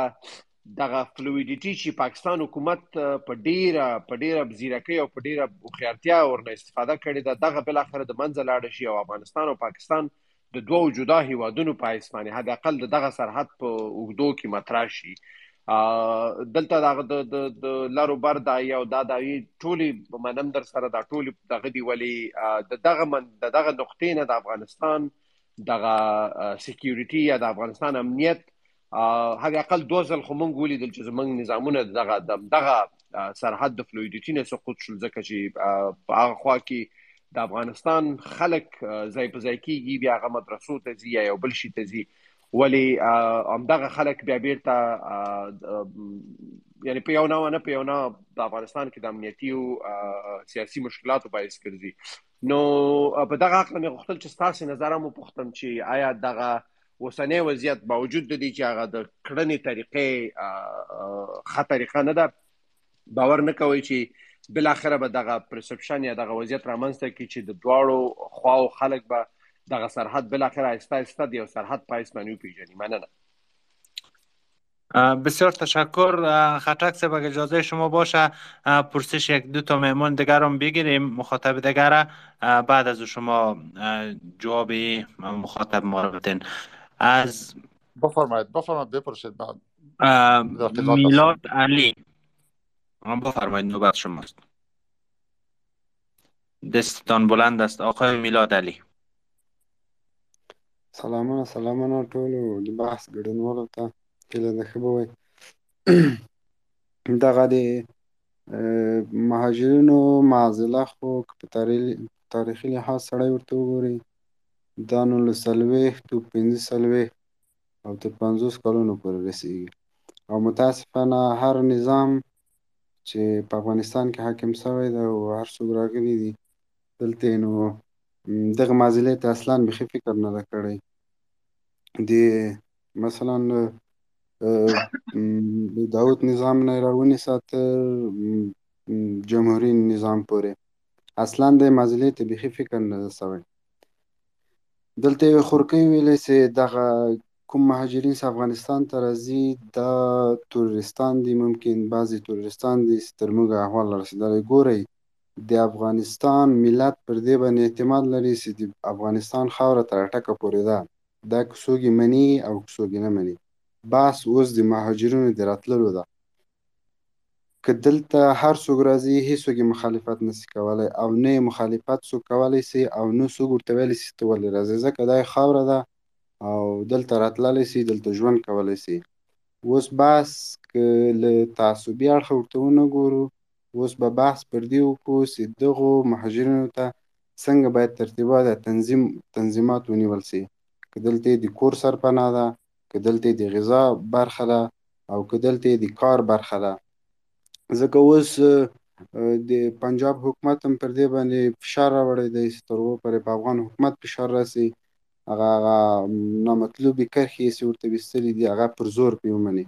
دغه فلویډیټی چې پاکستان حکومت په ډیره په ډیره بزیرکۍ او په ډیره خیارتیا ورنه استفاده کړې ده دغه بل اخره د منځ لاړ شي او افغانستان او پاکستان د دوه جدا هیوادونو په اسمانه حد اقل دغه سرحد په اوګدو کې مطرح شي دلته دغه د د لارو بر د یو د د ټولي منم در سره د ټولي دغه دی ولی د دغه من دغه نقطې نه د افغانستان دغه سکیورټي یا د افغانستان امنیت هغه اقل دوزل خو مونږ ولیدل چې زمنګ نظامونه دغه دغه سرحد د فلویډیټي نه سقوط شول ځکه چې په هغه خوا کې د افغانستان خلک ځای په ځای کېږي بیا هغه مدرسو ته ځي یا بل شي ته ځي ولی همدغه خلک بیا بیرته یعنی په یو نه نه په یو نه د افغانستان کې د امنیتي او سیاسي مشکلاتو باعث ګرځي. نو په دغه حق مې غوښتل چې تاسو نظر مو پوښتم چې آیا دغه وسنۍ وضعیت باوجود د دې چې هغه د کړنې طریقې خطرې نه ده باور نه کوي چې بل اخره به دغه پرسپشن یا دغه وضعیت رامنځته کی چې د دواړو خواو خلک به دغه سرحد بل اخره آسته آسته دی سرحد پایس منو پیژنی. مننه. بسیار تشکر. خطک سه اجازه شما باشه پرسش یک دو تا مهمان دیگر هم بگیریم مخاطب دیگر بعد از شما جواب مخاطب ما بدین از بفرمایید بفرمایید بپرسید. میلاد علی. بفرمایید نوبت شماست. دستتان بلند است. آقای میلاد علی. سلامونه سلامونه ټولو د بحث ګډونوالو ته هیله ده ښه به وای. دغه د مهاجرینو معضله خو په تاریخي لحاظ سړی ورته وګوري دا نولس څلوېښتو پنځه څلوېښت او تر پنځوس کلونو پورې رسیږي. او متاسفانه هر نظام چې په افغانستان کې حاکم شوی دی او هر څوک راغلي دي دلته نو دغه معضلې ته اصلا بیخي فکر نه ده کړی. د مثلا د داود نظام نه راونیسه تر جمهوري نظام پورې. اصلا د معضلې ته بیخي فکر نه ده سوی. دلته یو خورکۍ ویلې چې دغه کوم مهاجرین افغانستان ته راځي دا تورستان دي ممکن بعضې تورستان دي چې تر موږ احوال رسېدلی ګورئ د افغانستان ملت پر دې باندې اعتماد لري چې د افغانستان خاوره تر ټکه پورې ده. دا که څوک مني او که څوک نه مني. بحث اوس د مهاجرینو د راتللو ده. که دلته هر څوک راځي هیڅوک مخالفت نشي کولای او نه مخالفت څوک کولای شي او نه څوک ورته ویلی شي ته ولې راځې. ځکه دا خاوره ده او دلته راتللی شي دلته ژوند کولی شي. اوس بحث که له تعصبي اړخه ورته ونه ګورو اوس به بحث پر دې وکړو چې دغو مهاجرینو ته څنګه باید ترتیبات تنظیم تنظیمات ونیول شي که دلته د کور سرپناه ده که دلته د غذا برخه ده او که دلته د کار برخه ده. ځکه اوس د پنجاب حکومت هم پر دې باندې فشار راوړی دی چې تر اوسه پورې په افغان حکومت فشار راسي. هغه هغه نامطلوبې کرښې چې ورته ویستلې دي هغه پر زور پرې ومني.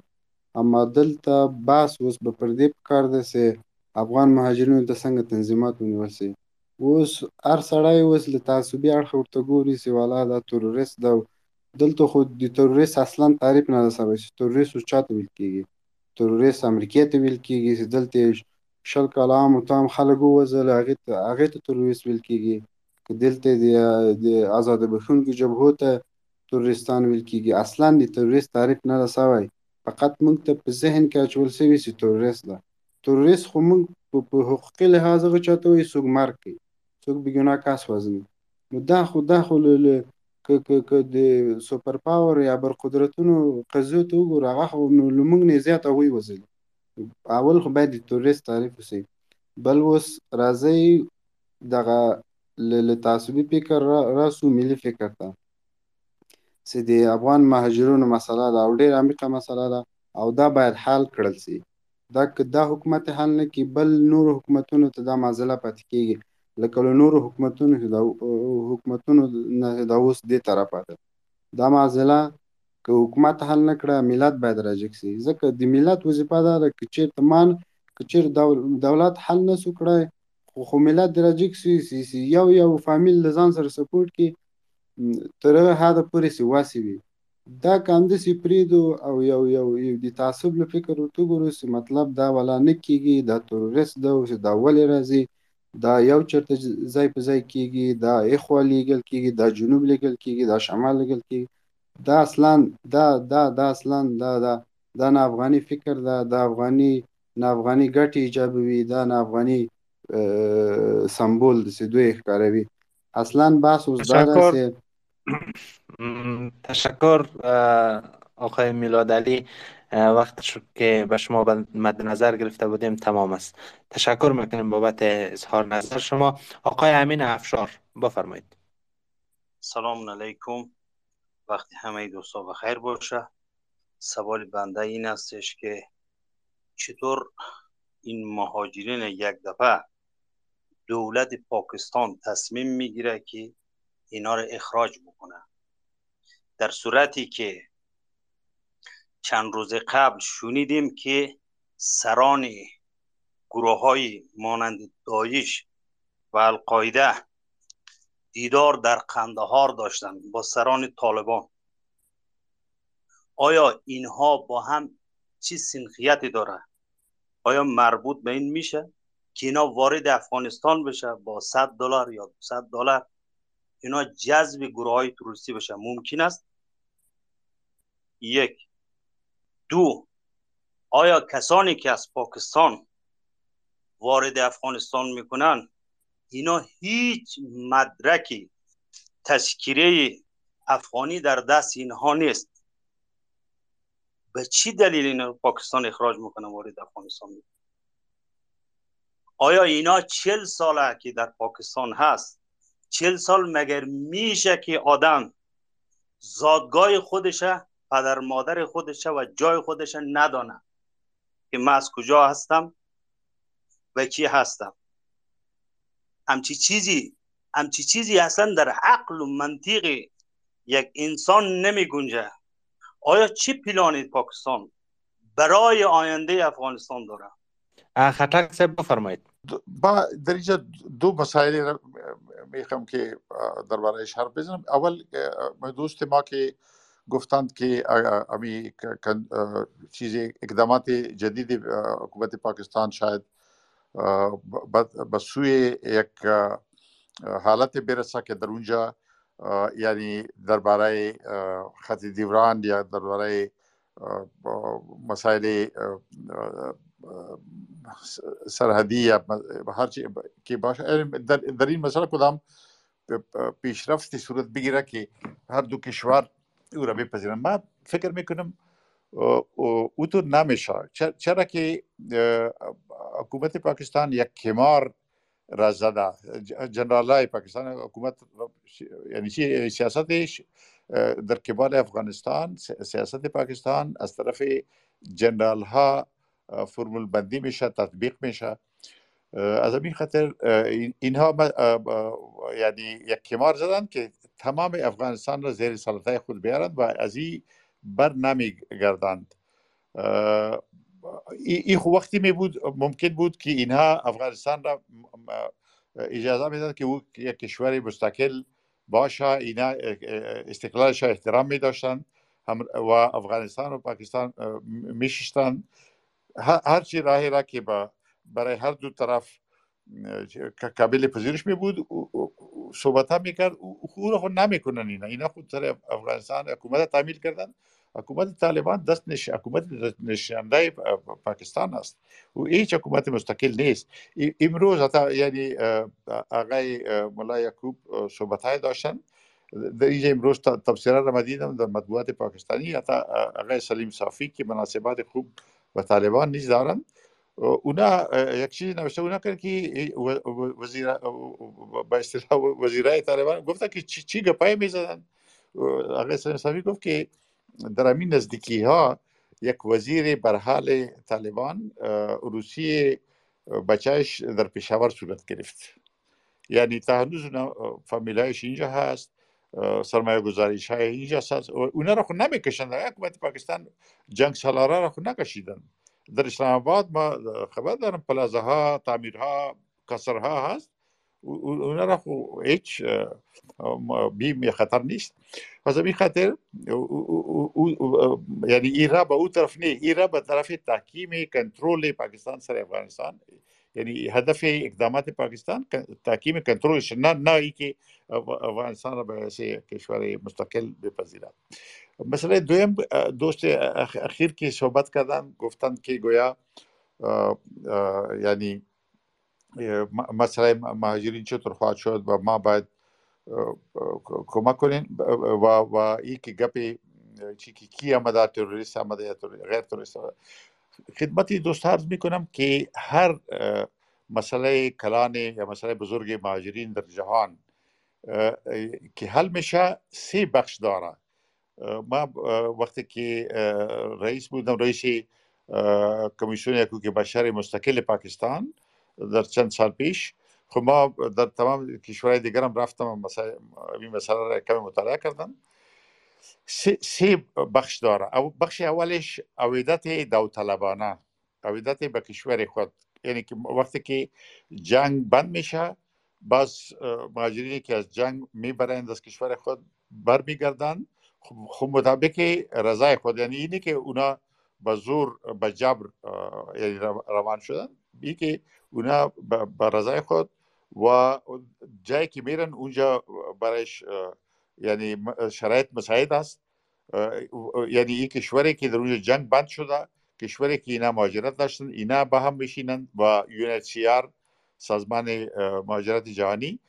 اما دلته بحث اوس به پر دې پکار دی چې افغان مهاجرینو ته څنګه تنظیمات ونیول شي اوس هر سړی اوس له تعصبي اړخه ورته ګوري چې والا دا تروریست ده دلته خو د تروریست اصلا تعریف نه ده سوی چې تروریست اوس چاته ویل کېږي تروریست امریکې ته ویل کېږي چې دلته شل کاله عامو تام خلک ووژل هغې ته هغې ته تروریست ویل کېږي که دلته د آزاده بخښونکو جبهو ته تروریستان ویل کېږي اصلا د تروریست تعریف نه ده سوی. فقط موږ ته په ذهن کې اچول سوي چې تروریست ده تروریست خو موږ په حقوقي لحاظ هغه چاته وایي څوک مرګ کوي څوک بېګناه کس وژني نو دا خو دا خو که که د super power یا برقدرتونو قضیو ته وګورو هغه خو نو له موږ نه زیات هغوی وژلي اول خو باید د تروریست تعریف وسي بل اوس راځئ دغه له تعصبي فکر راسو ملي فکر ته. چې د افغان مهاجرونو مسله ده او ډېر عمیقه مسله ده او دا باید حل کړل سي دا که دا حکومت حل نه کړي بل نورو حکومتونو ته دا معضله پاتې کېږي. لکه له نورو حکومتونو دا حکومتونو نه دا اوس دې طرفه ده دا معضله که حکومت حل نه کړه ملت باید راجګ سي ځکه د ملت وظیفه دا ده که چېرته مان که چېرته دولت حل نه سو کړی خو خو ملت د راجګ سي یو یو فامیل له ځان سره support کړي تر هغه حده پورې چې واسې وي دا که همداسې پرېږدو او یو یو د تعصب له فکر ورته وګورو چې مطلب دا ولا نه کېږي دا تروریست ده چې دا ولې راځي؟ دا یو چېرته ځای په ځای کېږي دا اخوا لیږل کېږي دا جنوب لیږل کېږي دا شمال لیږل کېږي دا اصلا دا دا دا اصلا دا دا دا نه افغاني فکر ده دا افغاني نه افغاني ګټې ایجابوي دا نه افغاني سمبول چې دوی ښکاروي. اصلا بحث اوس دا تشکر آقای میلاد علی وقت شد که به شما مد نظر گرفته بودیم تمام است. تشکر می‌کنیم بابت اظهار نظر شما. آقای امین افشار بفرمایید. سلام علیکم. وقتی همه دوستا بخیر باشه. سوال بنده این استش که چطور این مهاجرین یک دفعه دولت پاکستان تصمیم می‌گیره که اینا رو اخراج بکنه در صورتی که چند روز قبل شنیدیم که سران گروه های مانند دایش و القاعده دیدار در قندهار داشتند با سران طالبان. آیا اینها با هم چی سنخیتی داره آیا مربوط به این میشه که اینا وارد افغانستان بشه با 100 دلار یا 200 دلار؟ اینا جذب گروه های تروریستی بشه ممکن است یک دو آیا کسانی که از پاکستان وارد افغانستان می‌کنن اینا هیچ مدرکی تشکیره افغانی در دست اینها نیست؟ به چی دلیل اینا پاکستان اخراج می‌کنه وارد افغانستان؟ می‌کنه آیا اینا چل ساله که در پاکستان هست چل سال مگر میشه که آدم زادگاه خودشه پدر مادر خودشه و جای خودشه ندانه که من از کجا هستم و کی هستم. همچی چیزی همچی چیزی اصلا در عقل و منطق یک انسان نمی گنجه آیا چی پلانی پاکستان؟ برای آینده افغانستان داره. خطر صاحب بفرمایید. با در اینجا دو مسائل میخوام که درباره حرف بزنم. اول دوست ما که گفتند که امی چیز اقدامات جدید حکومت پاکستان شاید به سوی یک حالت برسه که در اونجا یعنی درباره خط دیوران یا درباره مسائل سرحدی یا هر چی که باشه در, در این مسئله کدام پیشرفتی صورت بگیره که هر دو کشور او را بپذیرن؟ من فکر میکنم او تو نمیشه. چرا که حکومت پاکستان یک کمار را زده. جنرال های پاکستان حکومت یعنی سیاستش در کبال افغانستان سیاست پاکستان از طرف جنرال ها فرمول بندی میشه تطبیق میشه. از همین خاطر اینها یعنی یک کمار زدن که تمام افغانستان را زیر سلطه خود بیارند و از این بر نمی گردند این وقتی می بود ممکن بود که اینها افغانستان را اجازه میدن که او یک کشور مستقل باشه اینا استقلالش احترام می داشتن و افغانستان و پاکستان میشستن هر چی راهی را که برای هر دو طرف قابل پذیرش می بود صحبت هم می‌کرد او را خود نمی‌کنن اینا. اینا خود سر افغانستان حکومت تعمیل کردن. حکومت طالبان دست نش... حکومت نشانده پاکستان است. او هیچ حکومت مستقل نیست. امروز حتی یعنی آقای ملا یعقوب صحبت های داشتن. در اینجا امروز تفسیرات را دیدم در مطبوعات پاکستانی. حتی آقای سلیم صافی که مناسبات خوب و طالبان نیز دارند. اونا یک چیزی نوشته اونا کرد که وزیر با اصطلاح وزیرای طالبان گفتن که چی, چی گپای می‌زدن. آقای صافی گفت که در همین نزدیکی ها یک وزیر بر حال طالبان روسی بچهش در پشاور صورت گرفت. یعنی تا هنوز فامیلایش اینجا هست. سرمایه گذاریش های اینجا هست اونا را خود نمیکشند حکومت پاکستان جنگ سالاره را خود نکشیدن. در اسلام آباد ما خبر دارم پلازه ها تعمیرها کسرها هست. اونا را هیچ بیم خطر نیست. پس این خاطر یعنی این را به او طرف نه این را به طرف تحکیم کنترل پاکستان سر افغانستان یعنی هدف اقدامات پاکستان تحکیم کنترلش نه نه ای که افغانستان را به کشور مستقل بپذیرد. مثلا دویم دوست اخیر که صحبت کردن گفتن که گویا یعنی مسئله مهاجرین چطور خواهد شد و ما باید کمک کنین و و ای که گپی چی که کی آمده تروریست آمده یا غیر تروریست خدمت دوست عرض می‌کنم که هر مسئله کلان یا مسئله بزرگ مهاجرین در جهان که حل میشه سه بخش داره. ما وقتی که رئیس بودم رئیس کمیسیون حقوق بشر مستقل پاکستان در چند سال پیش. خب ما در تمام کشورهای دیگر هم رفتم این مسئله را کمی مطالعه کردم. سه بخش داره. بخش اولش عویدت داوطلبانه. عویدت به کشور خود. یعنی که وقتی که جنگ بند میشه باز مهاجرینی که از جنگ میبرند از کشور خود برمیگردند. خب مطابق رضای خود. یعنی اینه که اونا به زور به جبر یعنی روان شدن بی که اونا به رضای خود و جایی که میرن اونجا برایش یعنی شرایط مساعد است. یعنی این کشوری که در اونجا جنگ بند شده کشوری که اینا مهاجرت داشتن اینا با هم میشینن و یونیتسیار سازمان مهاجرت جهانی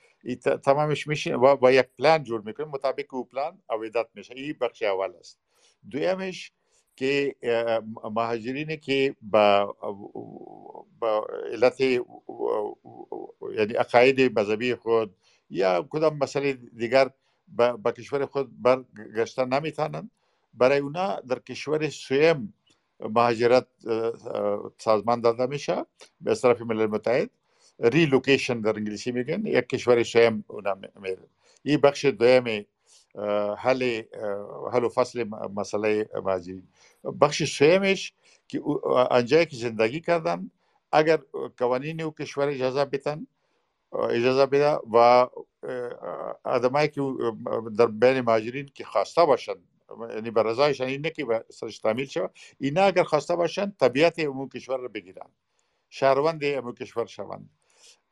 تمامش میشه و با یک پلان جور می‌کنه مطابق او پلان اویدت میشه. این بخش اول است. دویمش که مهاجرینی که با با علت یعنی عقاید مذهبی خود یا کدام مسئله دیگر با کشور خود برگشتن نمیتونن برای اونا در کشور سویم مهاجرت سازمان داده میشه. به طرف ملل متحد. ریلوکیشن در انگلیسی میگن. یک کشور سویم اونا میره این بخش دویم حل حل و فصل مسئله مهاجرین بخش سومش که آنجایی که زندگی کردن اگر قوانین او کشور اجازه بدن اجازه بده و آدمایی که در بین مهاجرین که خواسته باشند یعنی به رضایشان اینه که سرش تعمیل شود. اینا اگر خواسته باشند طبیعت امو کشور رو بگیرن. شهروند امو کشور شوند.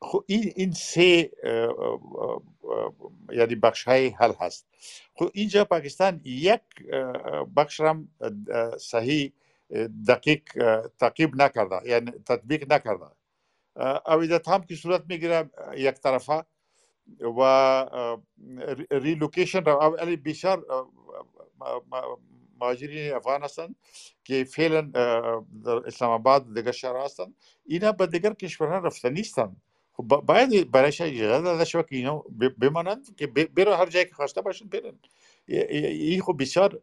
خب این این سه یعنی بخش های حل هست. خب اینجا پاکستان یک بخش هم صحیح دقیق تعقیب نکرده یعنی تطبیق نکرده. اویدت هم که صورت می‌گیره یک طرفه. و ریلوکیشن علی بسیار مهاجرین افغان هستند که فعلا در اسلام آباد دیگر شهر هستند اینا به دیگر کشورها رفته نیستند باید برایش اجازه داده شود که اینا بمانند که برو هر جایی که خواسته باشند برن. این خب بسیار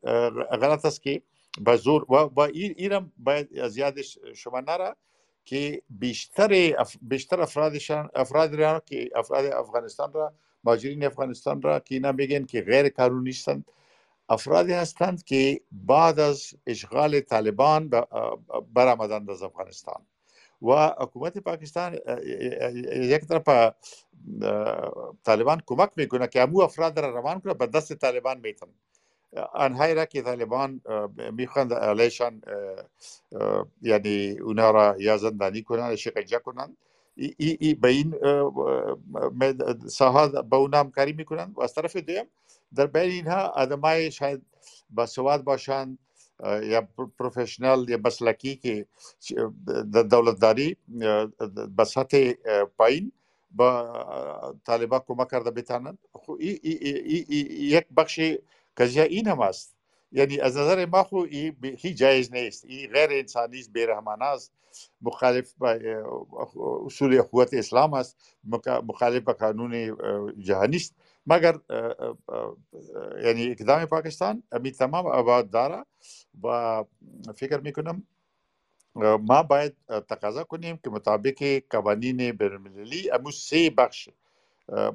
غلط است که به زور و با این باید از یادش شما نره که بیشتر اف... بیشتر افرادشان افراد را که افراد افغانستان را مهاجرین افغانستان را که اینا میگن که غیر قانونی هستند افرادی هستند که بعد از اشغال طالبان برآمدند از افغانستان. و حکومت پاکستان یک طرف طالبان کمک میکنه که امو افراد را روان کنه به دست طالبان میتن آنهایی را که طالبان می‌خواند علیشان یعنی اونها را یا زندانی کنند شکنجه کنند ای, ای به این ساحه به اونها همکاری می‌کنند و از طرف دویم در بین اینها آدمای شاید باسواد باشند یا پروفشنال یا مسلکی که دولتداری به سطح پایین با طالبان کمک کرده بتانند یک بخش قضیه این هم است. یعنی از نظر ما خو هیچ جایز نیست. این غیر انسانی است بیرحمانه است. مخالف اصول قوت اسلام است. مخالف به قانون جهانی است. مگر یعنی اقدام پاکستان امی تمام آباد داره و فکر میکنم ما باید تقاضا کنیم که مطابق قوانین بینالمللی امو سه بخش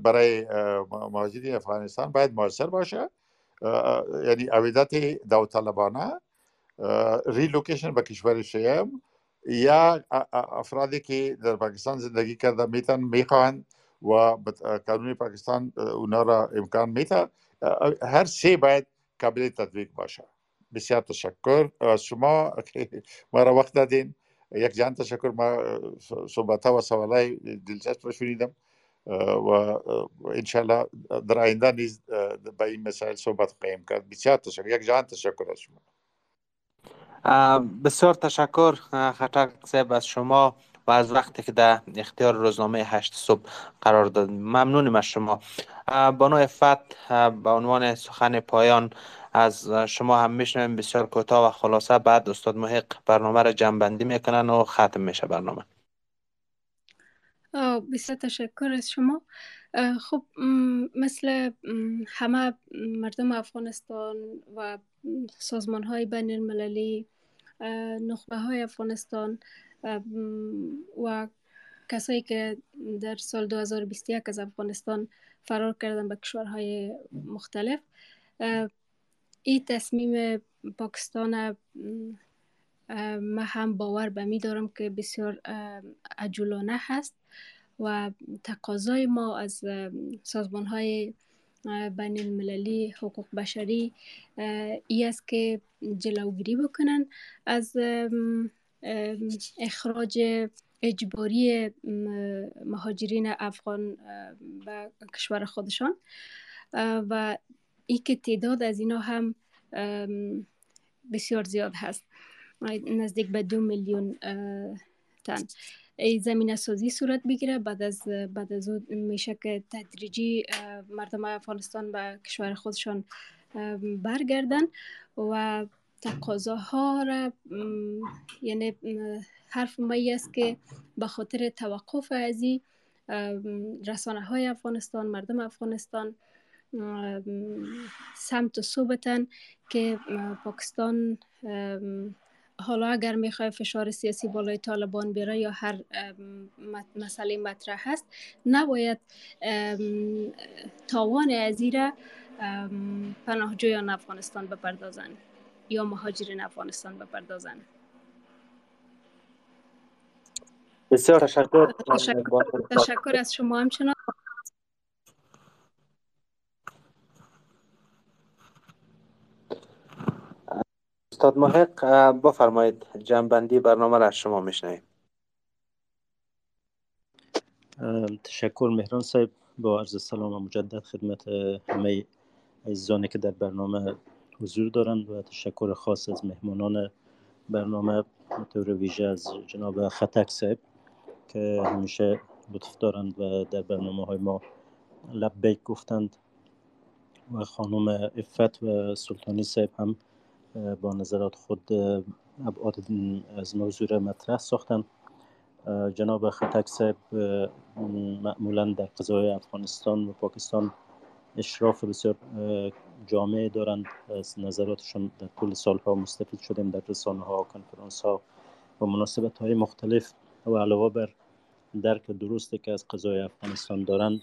برای مهاجرین افغانستان باید موثر باشه یعنی عویدت داوطلبانه ریلوکیشن به کشور شیم. یا افرادی که در پاکستان زندگی کرده میتن می‌خواهند و قانون پاکستان اونا را امکان میده. هر سه باید قابل تطبیق باشه. بسیار تشکر. شما ما را وقت دادین. یک جان تشکر. ما صحبت و سوالای دلچسب شنیدم. و انشالله در آینده نیز به این مسائل صحبت خواهیم کرد. بسیار تشکر. یک جان تشکر از شما. بسیار تشکر خطک صاحب از شما و از وقتی که در اختیار روزنامه هشت صبح قرار داد ممنونیم از شما. بانو افت به عنوان سخن پایان از شما هم میشنویم. بسیار کوتاه و خلاصه. بعد استاد محق برنامه را جنبندی می‌کنن و ختم میشه برنامه. بسیار تشکر از شما. خب مثل همه مردم افغانستان و سازمان های بین المللی نخبه های افغانستان و کسایی که در سال 2021 از افغانستان فرار کردن به کشورهای مختلف این تصمیم پاکستان ما هم باور به می دارم که بسیار عجولانه هست و تقاضای ما از سازمان های بین المللی حقوق بشری ای است که جلوگیری بکنن از اخراج اجباری مهاجرین افغان به کشور خودشان. و ای که تعداد از اینا هم بسیار زیاد هست. نزدیک به دو میلیون تن. زمینه سازی صورت بگیره. بعد از بعد از میشه که تدریجی مردم افغانستان به کشور خودشان برگردن و تقاضاها را یعنی حرف مایی است که به خاطر توقف ازی رسانه های افغانستان مردم افغانستان سمت و صوبتن که پاکستان حالا اگر می‌خوای فشار سیاسی بالای طالبان بیاره یا هر مسئله مطرح هست نباید تاوان ازیره پناهجویان افغانستان بپردازند یا مهاجرین افغانستان بپردازند بسیار تشکر. تشکر, تشکر از شما. همچنان استاد محق بفرمایید جنبندی برنامه را از شما میشنویم. تشکر مهران صاحب با عرض سلام مجدد خدمت همه عزیزانی که در برنامه حضور دارند و تشکر خاص از مهمانان برنامه طور ویژه از جناب خطک صاحب که همیشه لطف دارند و در برنامه های ما لبیک گفتند و خانم افت و سلطانی صاحب هم با نظرات خود ابعاد از موضوع مطرح ساختند جناب خطک صاحب معمولا در قضای افغانستان و پاکستان اشراف بسیار جامعه دارند. از نظراتشون در طول سالها مستفید شدیم در رسانه ها کنفرانس ها و مناسبت های مختلف و علاوه بر درک درستی که از قضای افغانستان دارند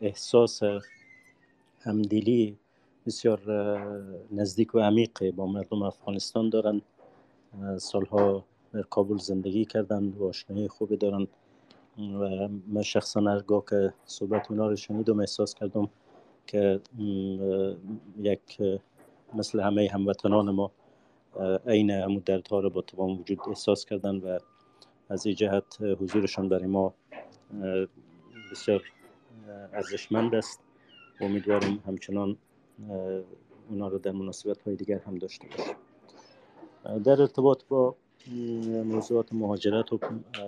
احساس همدلی بسیار نزدیک و عمیق با مردم افغانستان دارند سالها در کابل زندگی کردند و آشنایی خوبی دارند و من شخصا هرگاه که صحبت اونا رو شنیدم احساس کردم که یک مثل همه هموطنان ما عین همو دردها رو با تمام وجود احساس کردن و از این جهت حضورشان برای ما بسیار ارزشمند است. امیدوارم همچنان اونا رو در مناسبت های دیگر هم داشته باشیم. در ارتباط با موضوعات مهاجرت و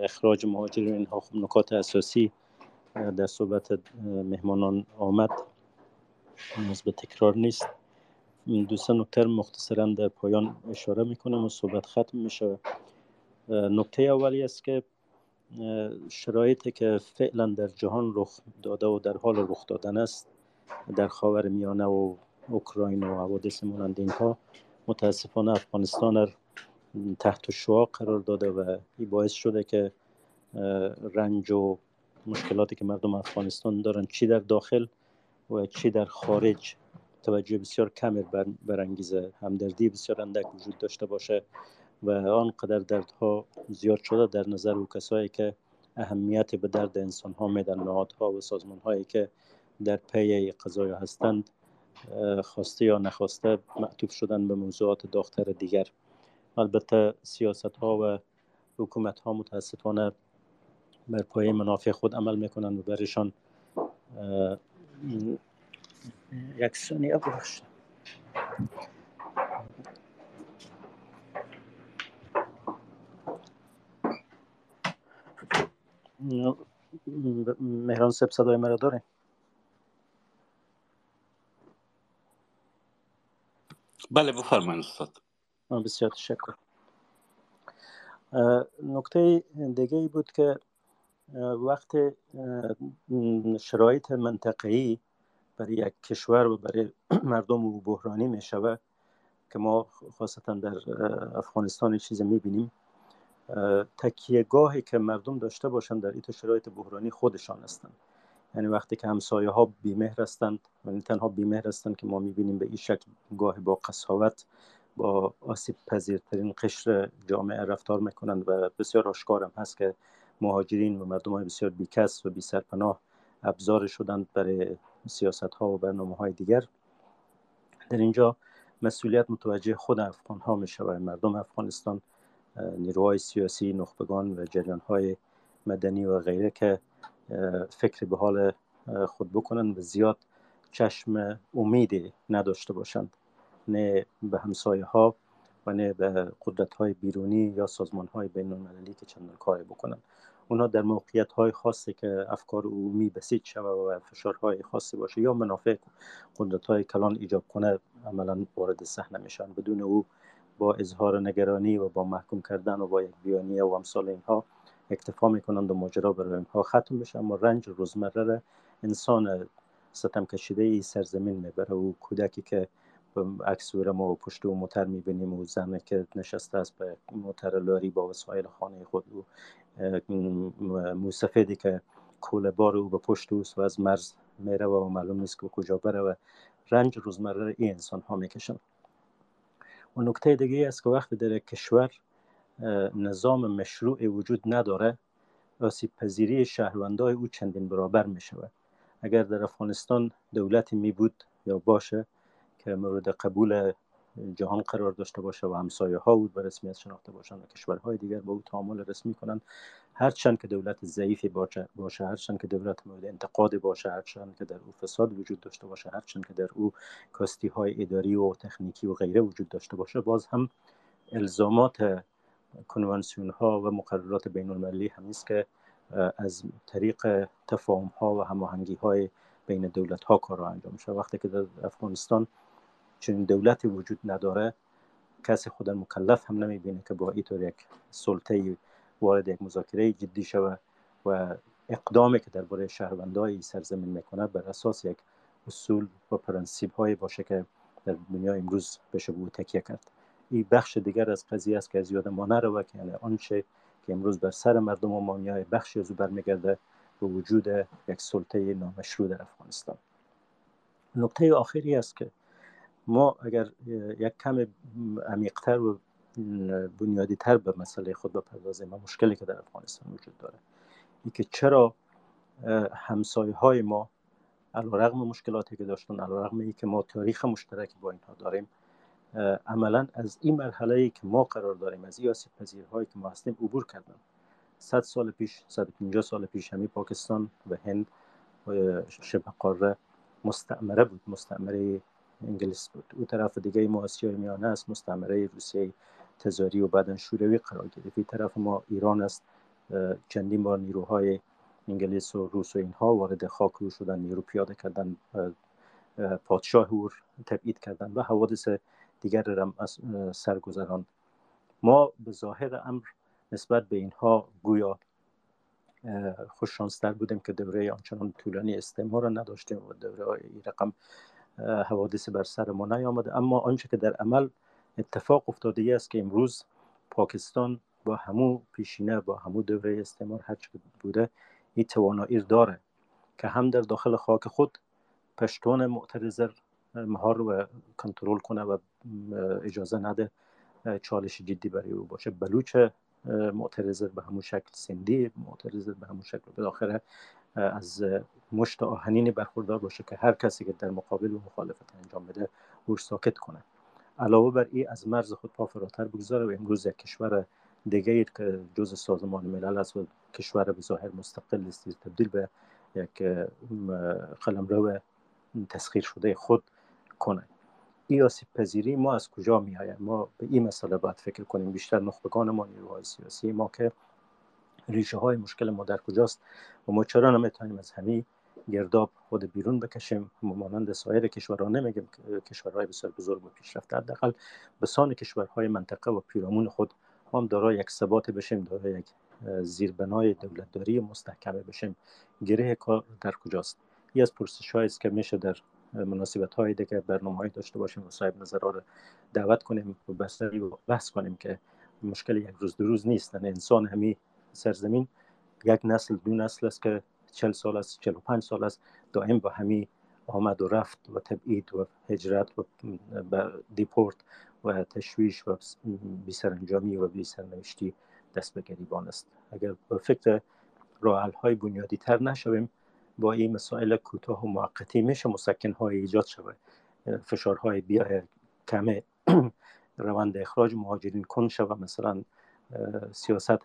اخراج مهاجرین اینها خب نکات اساسی در صحبت مهمانان آمد. نیاز به تکرار نیست. دوستان نکته مختصرا در پایان اشاره می‌کنم و صحبت ختم میشه. نکته اولی است که شرایطی که فعلا در جهان رخ داده و در حال رخ دادن است در خاور میانه و اوکراین و حوادث مانند اینها متاسفانه افغانستان را تحت شعا قرار داده و این باعث شده که رنج و مشکلاتی که مردم افغانستان دارن چی در داخل و چی در خارج توجه بسیار کمی برانگیزه. همدردی بسیار اندک وجود داشته باشه و آنقدر دردها زیاد شده در نظر او کسایی که اهمیت به درد انسان ها میدن نهادها و سازمان هایی که در پی قضای هستند خواسته یا نخواسته معطوف شدن به موضوعات داختر دیگر. البته سیاست ها و حکومت ها متاسفانه بر پایه منافع خود عمل می‌کنند و برشان یک ثانیه بخش مهران سب صدای مرا داره بله بفرمایید استاد. بسیار تشکر. نکته دیگه ای بود که وقت شرایط منطقه‌ای برای یک کشور و برای مردم او بحرانی می شود که ما خاصتا در افغانستان چیز می بینیم تکیهگاهی که مردم داشته باشند در این شرایط بحرانی خودشان هستند. یعنی وقتی که همسایه ها بیمهر هستند یعنی تنها بیمهر هستند که ما می‌بینیم به این شکل گاهی با قصاوت با آسیب پذیرترین قشر جامعه رفتار می‌کنند و بسیار آشکارم هست که مهاجرین و مردم های بسیار بیکس و بی سرپناه ابزار شدند برای سیاست ها و برنامه های دیگر. در اینجا مسئولیت متوجه خود افغان ها می شود مردم افغانستان نیروهای سیاسی نخبگان و جریان های مدنی و غیره که فکر به حال خود بکنند و زیاد چشم امیدی نداشته باشند. نه به همسایه ها و نه به قدرت های بیرونی یا سازمان های بین المللی که چندان کاری بکنند اونا در موقعیت های خاصی که افکار عمومی بسیج شود و فشارهای خاصی باشه یا منافع قدرت های کلان ایجاب کنه عملا وارد صحنه میشن. بدون او با اظهار نگرانی و با محکوم کردن و با یک بیانیه و امثال اینها اکتفا می‌کنند و ماجرا برای اینها ختم بشه اما رنج روزمره انسان ستم کشیده ای سرزمین می‌بره. او کودکی که عکس ما پشت و موتر می‌بینیم و زنه که نشسته است به موتر لاری با وسایل خانه خود. و موسفیدی که کوله بار او به پشت اوست و از مرز میره و معلوم نیست که کجا بره و رنج روزمره این انسان ها می‌کشن و نکته دیگه است که وقتی در کشور نظام مشروع وجود نداره آسیب پذیری شهروندای او چندین برابر می شود اگر در افغانستان دولتی می بود یا باشه که مورد قبول جهان قرار داشته باشه و همسایه ها او به رسمیت شناخته باشند و کشورهای دیگر با او تعامل رسمی کنند هرچند که دولت ضعیفی باشه هرچند که دولت مورد انتقاد باشه هرچند که در او فساد وجود داشته باشه هرچند که در او کاستی های اداری و تکنیکی و غیره وجود داشته باشه باز هم الزامات کنوانسیون ها و مقررات بین المللی همیست که از طریق تفاهم ها و هماهنگی های بین دولت ها کار انجام شده وقتی که در افغانستان چنین دولتی وجود نداره کسی خود مکلف هم نمی‌بینه که با اینطور یک سلطه وارد یک مذاکره جدی شود و اقدامی که درباره شهروندای سرزمین می‌کنه بر اساس یک اصول و پرنسیب های باشه که در دنیا امروز بشه بود تکیه کرد. این بخش دیگر از قضیه است که از یاد ما نروه که یعنی آنچه که امروز بر سر مردم و مانیای بخشی از او برمیگرده به وجود یک سلطه نامشروع در افغانستان. نکته آخری است که ما اگر یک کم عمیقتر و بنیادی تر به مسئله خود بپردازیم و مشکلی که در افغانستان وجود داره ای که چرا همسایه های ما علا رقم مشکلاتی که داشتن ای که ما تاریخ مشترکی با اینها داریم عملا از این مرحله ای که ما قرار داریم از این پذیرهایی که ما هستیم عبور کردن. 100 سال پیش 150 سال پیش همی پاکستان و هند شبه قاره مستعمره بود مستعمره انگلیس بود. او طرف دیگه ما آسیای میانه است مستعمره روسیه تزاری و بعدا شوروی قرار گرفت. این طرف ما ایران است. چندین بار نیروهای انگلیس و روس و اینها وارد خاک رو شدن نیرو پیاده کردن پادشاه او تبعید کردن و حوادث دیگر را سرگذران ما به ظاهر امر نسبت به اینها گویا خوششانستر بودیم که دوره آنچنان طولانی استعمار را نداشتیم و دوره این رقم حوادث بر سر ما نیامده. اما آنچه که در عمل اتفاق افتاده است که امروز پاکستان با همو پیشینه با همو دوره استعمار هرچه بوده این توانایی داره که هم در داخل خاک خود پشتون معترض مهار و کنترل کنه و اجازه نده چالش جدی برای او باشه. بلوچ معترض به همون شکل سندی معترض به همون شکل بالاخره از مشت آهنین برخوردار باشه که هر کسی که در مقابل و مخالفت انجام بده او ساکت کنه. علاوه بر این از مرز خود پا فراتر بگذاره و امروز یک کشور دیگه که جز سازمان ملل است و کشور به ظاهر مستقل است تبدیل به یک قلمرو تسخیر شده خود. کنه این آسیب پذیری ما از کجا می آید ما به این مسئله باید فکر کنیم. بیشتر نخبگان ما نیروهای سیاسی ما که ریشه های مشکل ما در کجاست و ما چرا نمی‌تونیم از همین گرداب خود بیرون بکشیم؟ مانند سایر کشورها نمیگیم کشورهای بسیار بزرگ و پیشرفته حداقل به سان کشورهای منطقه و پیرامون خود هم دارای یک ثبات بشیم دارای یک زیربنای دولتداری مستحکمه بشیم. گره کار در کجاست؟ یه از پرسش است که میشه در مناسبت های دیگه برنامه داشته باشیم و صاحب نظرها رو دعوت کنیم و بحث کنیم که مشکل یک روز دو روز نیست. یعنی انسان همی سرزمین یک نسل دو نسل است که چل سال است چل و پنج سال است دائم با همی آمد و رفت و تبعید و هجرت و دیپورت و تشویش و بی سرانجامی و بی سرنوشتی دست به گریبان است. اگر به فکر راه های بنیادی تر نشویم با این مسائل کوتاه و موقتی میشه مسکن های ایجاد شود. فشارهای بیا کم روند اخراج مهاجرین کن شود. مثلا سیاست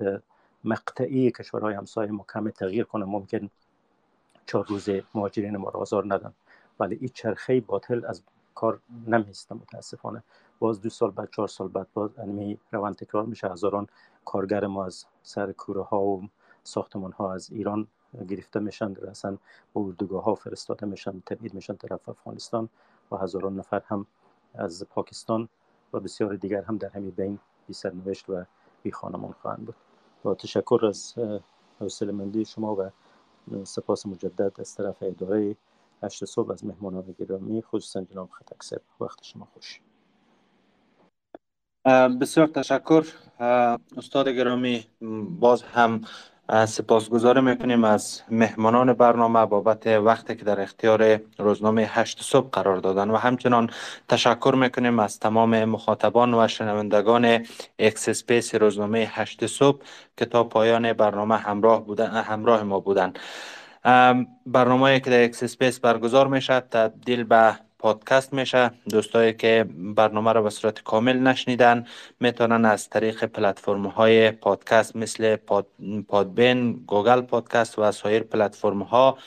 مقطعی کشورهای همسایه ما کم تغییر کنه. ممکن چهار روز مهاجرین ما را آزار ندن. ولی این چرخه باطل از کار نمیسته متاسفانه. باز دو سال بعد چهار سال بعد باز انمی روند تکرار میشه. هزاران کارگر ما از سر کوره ها و ساختمان ها از ایران گرفته میشن اصلا با اردوگاه ها فرستاده میشن تبعید میشن طرف افغانستان و هزاران نفر هم از پاکستان و بسیار دیگر هم در همین بین بی سرنوشت و بی خانمان خواهند بود. با تشکر از حوصله مندی شما و سپاس مجدد از طرف اداره هشت صبح از مهمانان گرامی خصوصا جناب خطک وقت شما خوش. بسیار تشکر. استاد گرامی باز هم سپاسگزار می‌کنیم از مهمانان برنامه بابت وقتی که در اختیار روزنامه هشت صبح قرار دادن. و همچنان تشکر می‌کنیم از تمام مخاطبان و شنوندگان X Space روزنامه هشت صبح که تا پایان برنامه همراه, بودن، همراه ما بودن. برنامه که در X Space برگزار می‌شد تبدیل به پادکست میشه. دوستایی که برنامه را به صورت کامل نشنیدن می‌تونن از طریق پلتفرم های پادکست مثل پاد، Podbean Google Podcast و سایر پلتفرم ها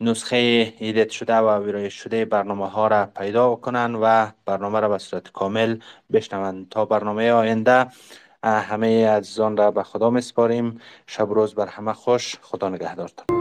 نسخه edit شده و ویرایش شده برنامه ها را پیدا کنند و برنامه را به صورت کامل بشنوند تا برنامه آینده همه عزیزان را به خدا میسپاریم. شب روز بر همه خوش. خدا نگهدارتان